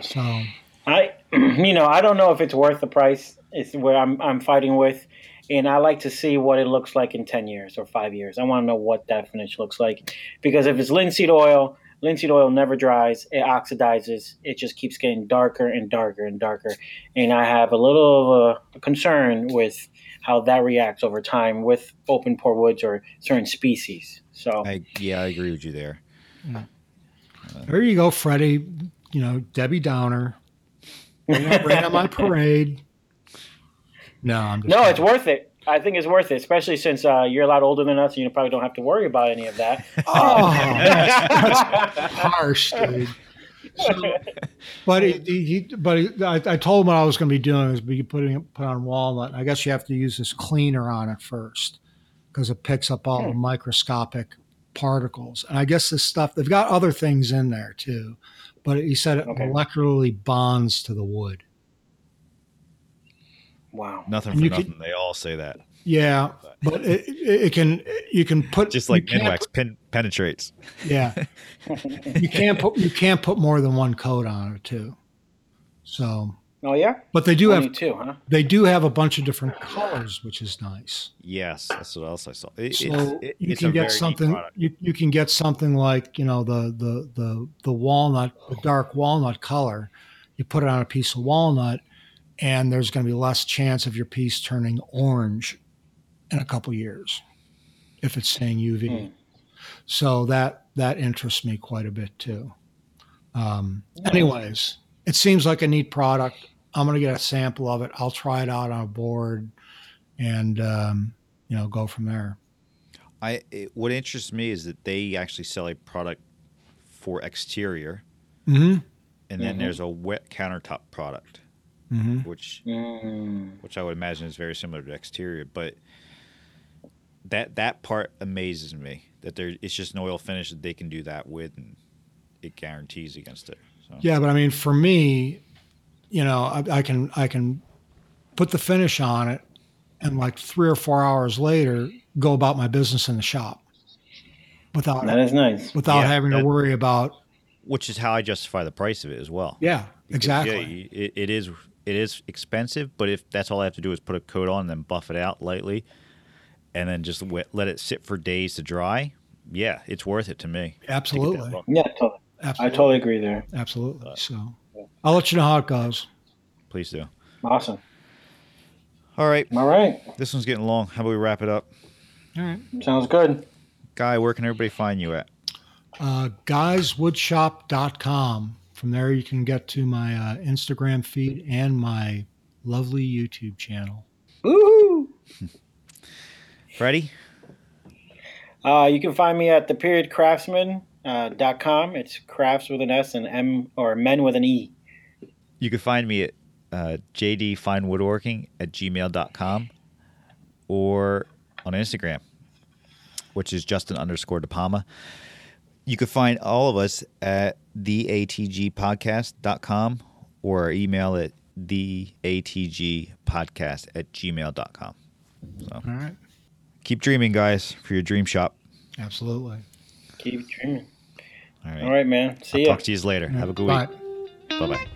S3: So
S2: I, you know, I don't know if it's worth the price. It's where I'm I'm fighting with, and I like to see what it looks like in ten years or five years. I want to know what that finish looks like, because if it's linseed oil, linseed oil never dries. It oxidizes. It just keeps getting darker and darker and darker, and I have a little of a concern with how that reacts over time with open pore woods or certain species. So,
S1: I, yeah, I agree with you there.
S3: Uh, there you go, Freddy you know, Debbie Downer. Ran on my parade. No, I'm just
S2: no, kidding. it's worth it. I think it's worth it, especially since uh, you're a lot older than us, and you probably don't have to worry about any of that.
S3: oh, that's, that's harsh, dude. So, but he, he but he, I, I, told him what I was going to be doing is be putting put on walnut. I guess you have to use this cleaner on it first because it picks up all hmm. the microscopic particles. And I guess this stuff they've got other things in there too but he said it okay. molecularly bonds to the wood.
S2: Wow.
S1: Nothing for nothing. Can, they all say that.
S3: Yeah, but it, it, can you can put
S1: just like Minwax pen, penetrates.
S3: Yeah, you can't put you can't put more than one coat on it too. So
S2: Oh yeah,
S3: but they do have
S2: two, huh?
S3: They do have a bunch of different colors, which is nice.
S1: Yes, that's what else I saw. It,
S3: so it, you can get something. You, you can get something like you know the the the the walnut, the dark walnut color. You put it on a piece of walnut, and there's going to be less chance of your piece turning orange in a couple years if it's saying UV. Mm. So that that interests me quite a bit too. Um, anyways, it seems like a neat product. I'm going to get a sample of it. I'll try it out on a board, and um, you know, go from there.
S1: I it, what interests me is that they actually sell a product for exterior,
S3: mm-hmm.
S1: and then mm-hmm. there's a wet countertop product, mm-hmm. which mm. which I would imagine is very similar to exterior, but that that part amazes me that there it's just an oil finish that they can do that with, and it guarantees against it. So.
S3: Yeah, but I mean, for me, you know, I, I can I can put the finish on it, and like three or four hours later, go about my business in the shop without
S2: that is nice
S3: without yeah, having that, to worry about.
S1: Which is how I justify the price of it as well.
S3: Yeah, because, exactly.
S1: Yeah, it, it is it is expensive, but if that's all I have to do is put a coat on and then buff it out lightly, and then just let it sit for days to dry, yeah, it's worth it to me.
S3: Absolutely.
S2: To yeah, totally. Absolutely. I totally agree there.
S3: Absolutely. So I'll let you know how it goes.
S1: Please do.
S2: Awesome.
S1: All right.
S2: All right.
S1: This one's getting long. How about we wrap it up?
S3: All right.
S2: Sounds good.
S1: Guy, where can everybody find you at?
S3: Uh, guyswoodshop.com. From there, you can get to my uh, Instagram feed and my lovely YouTube channel.
S2: Woohoo!
S1: Freddy?
S2: Uh, you can find me at the period craftsman uh, dot com. It's crafts with an S and M or men with an E.
S1: You can find me at uh, jdfinewoodworking at gmail.com or on Instagram, which is Justin underscore DePalma. You can find all of us at theatgpodcast.com or our email at theatgpodcast at gmail.com.
S3: So, all right.
S1: Keep dreaming, guys, for your dream shop.
S3: Absolutely.
S2: Keep dreaming. All right. All right, man. See I'll
S1: you. Talk to you later. Have a good Bye. week. Bye bye.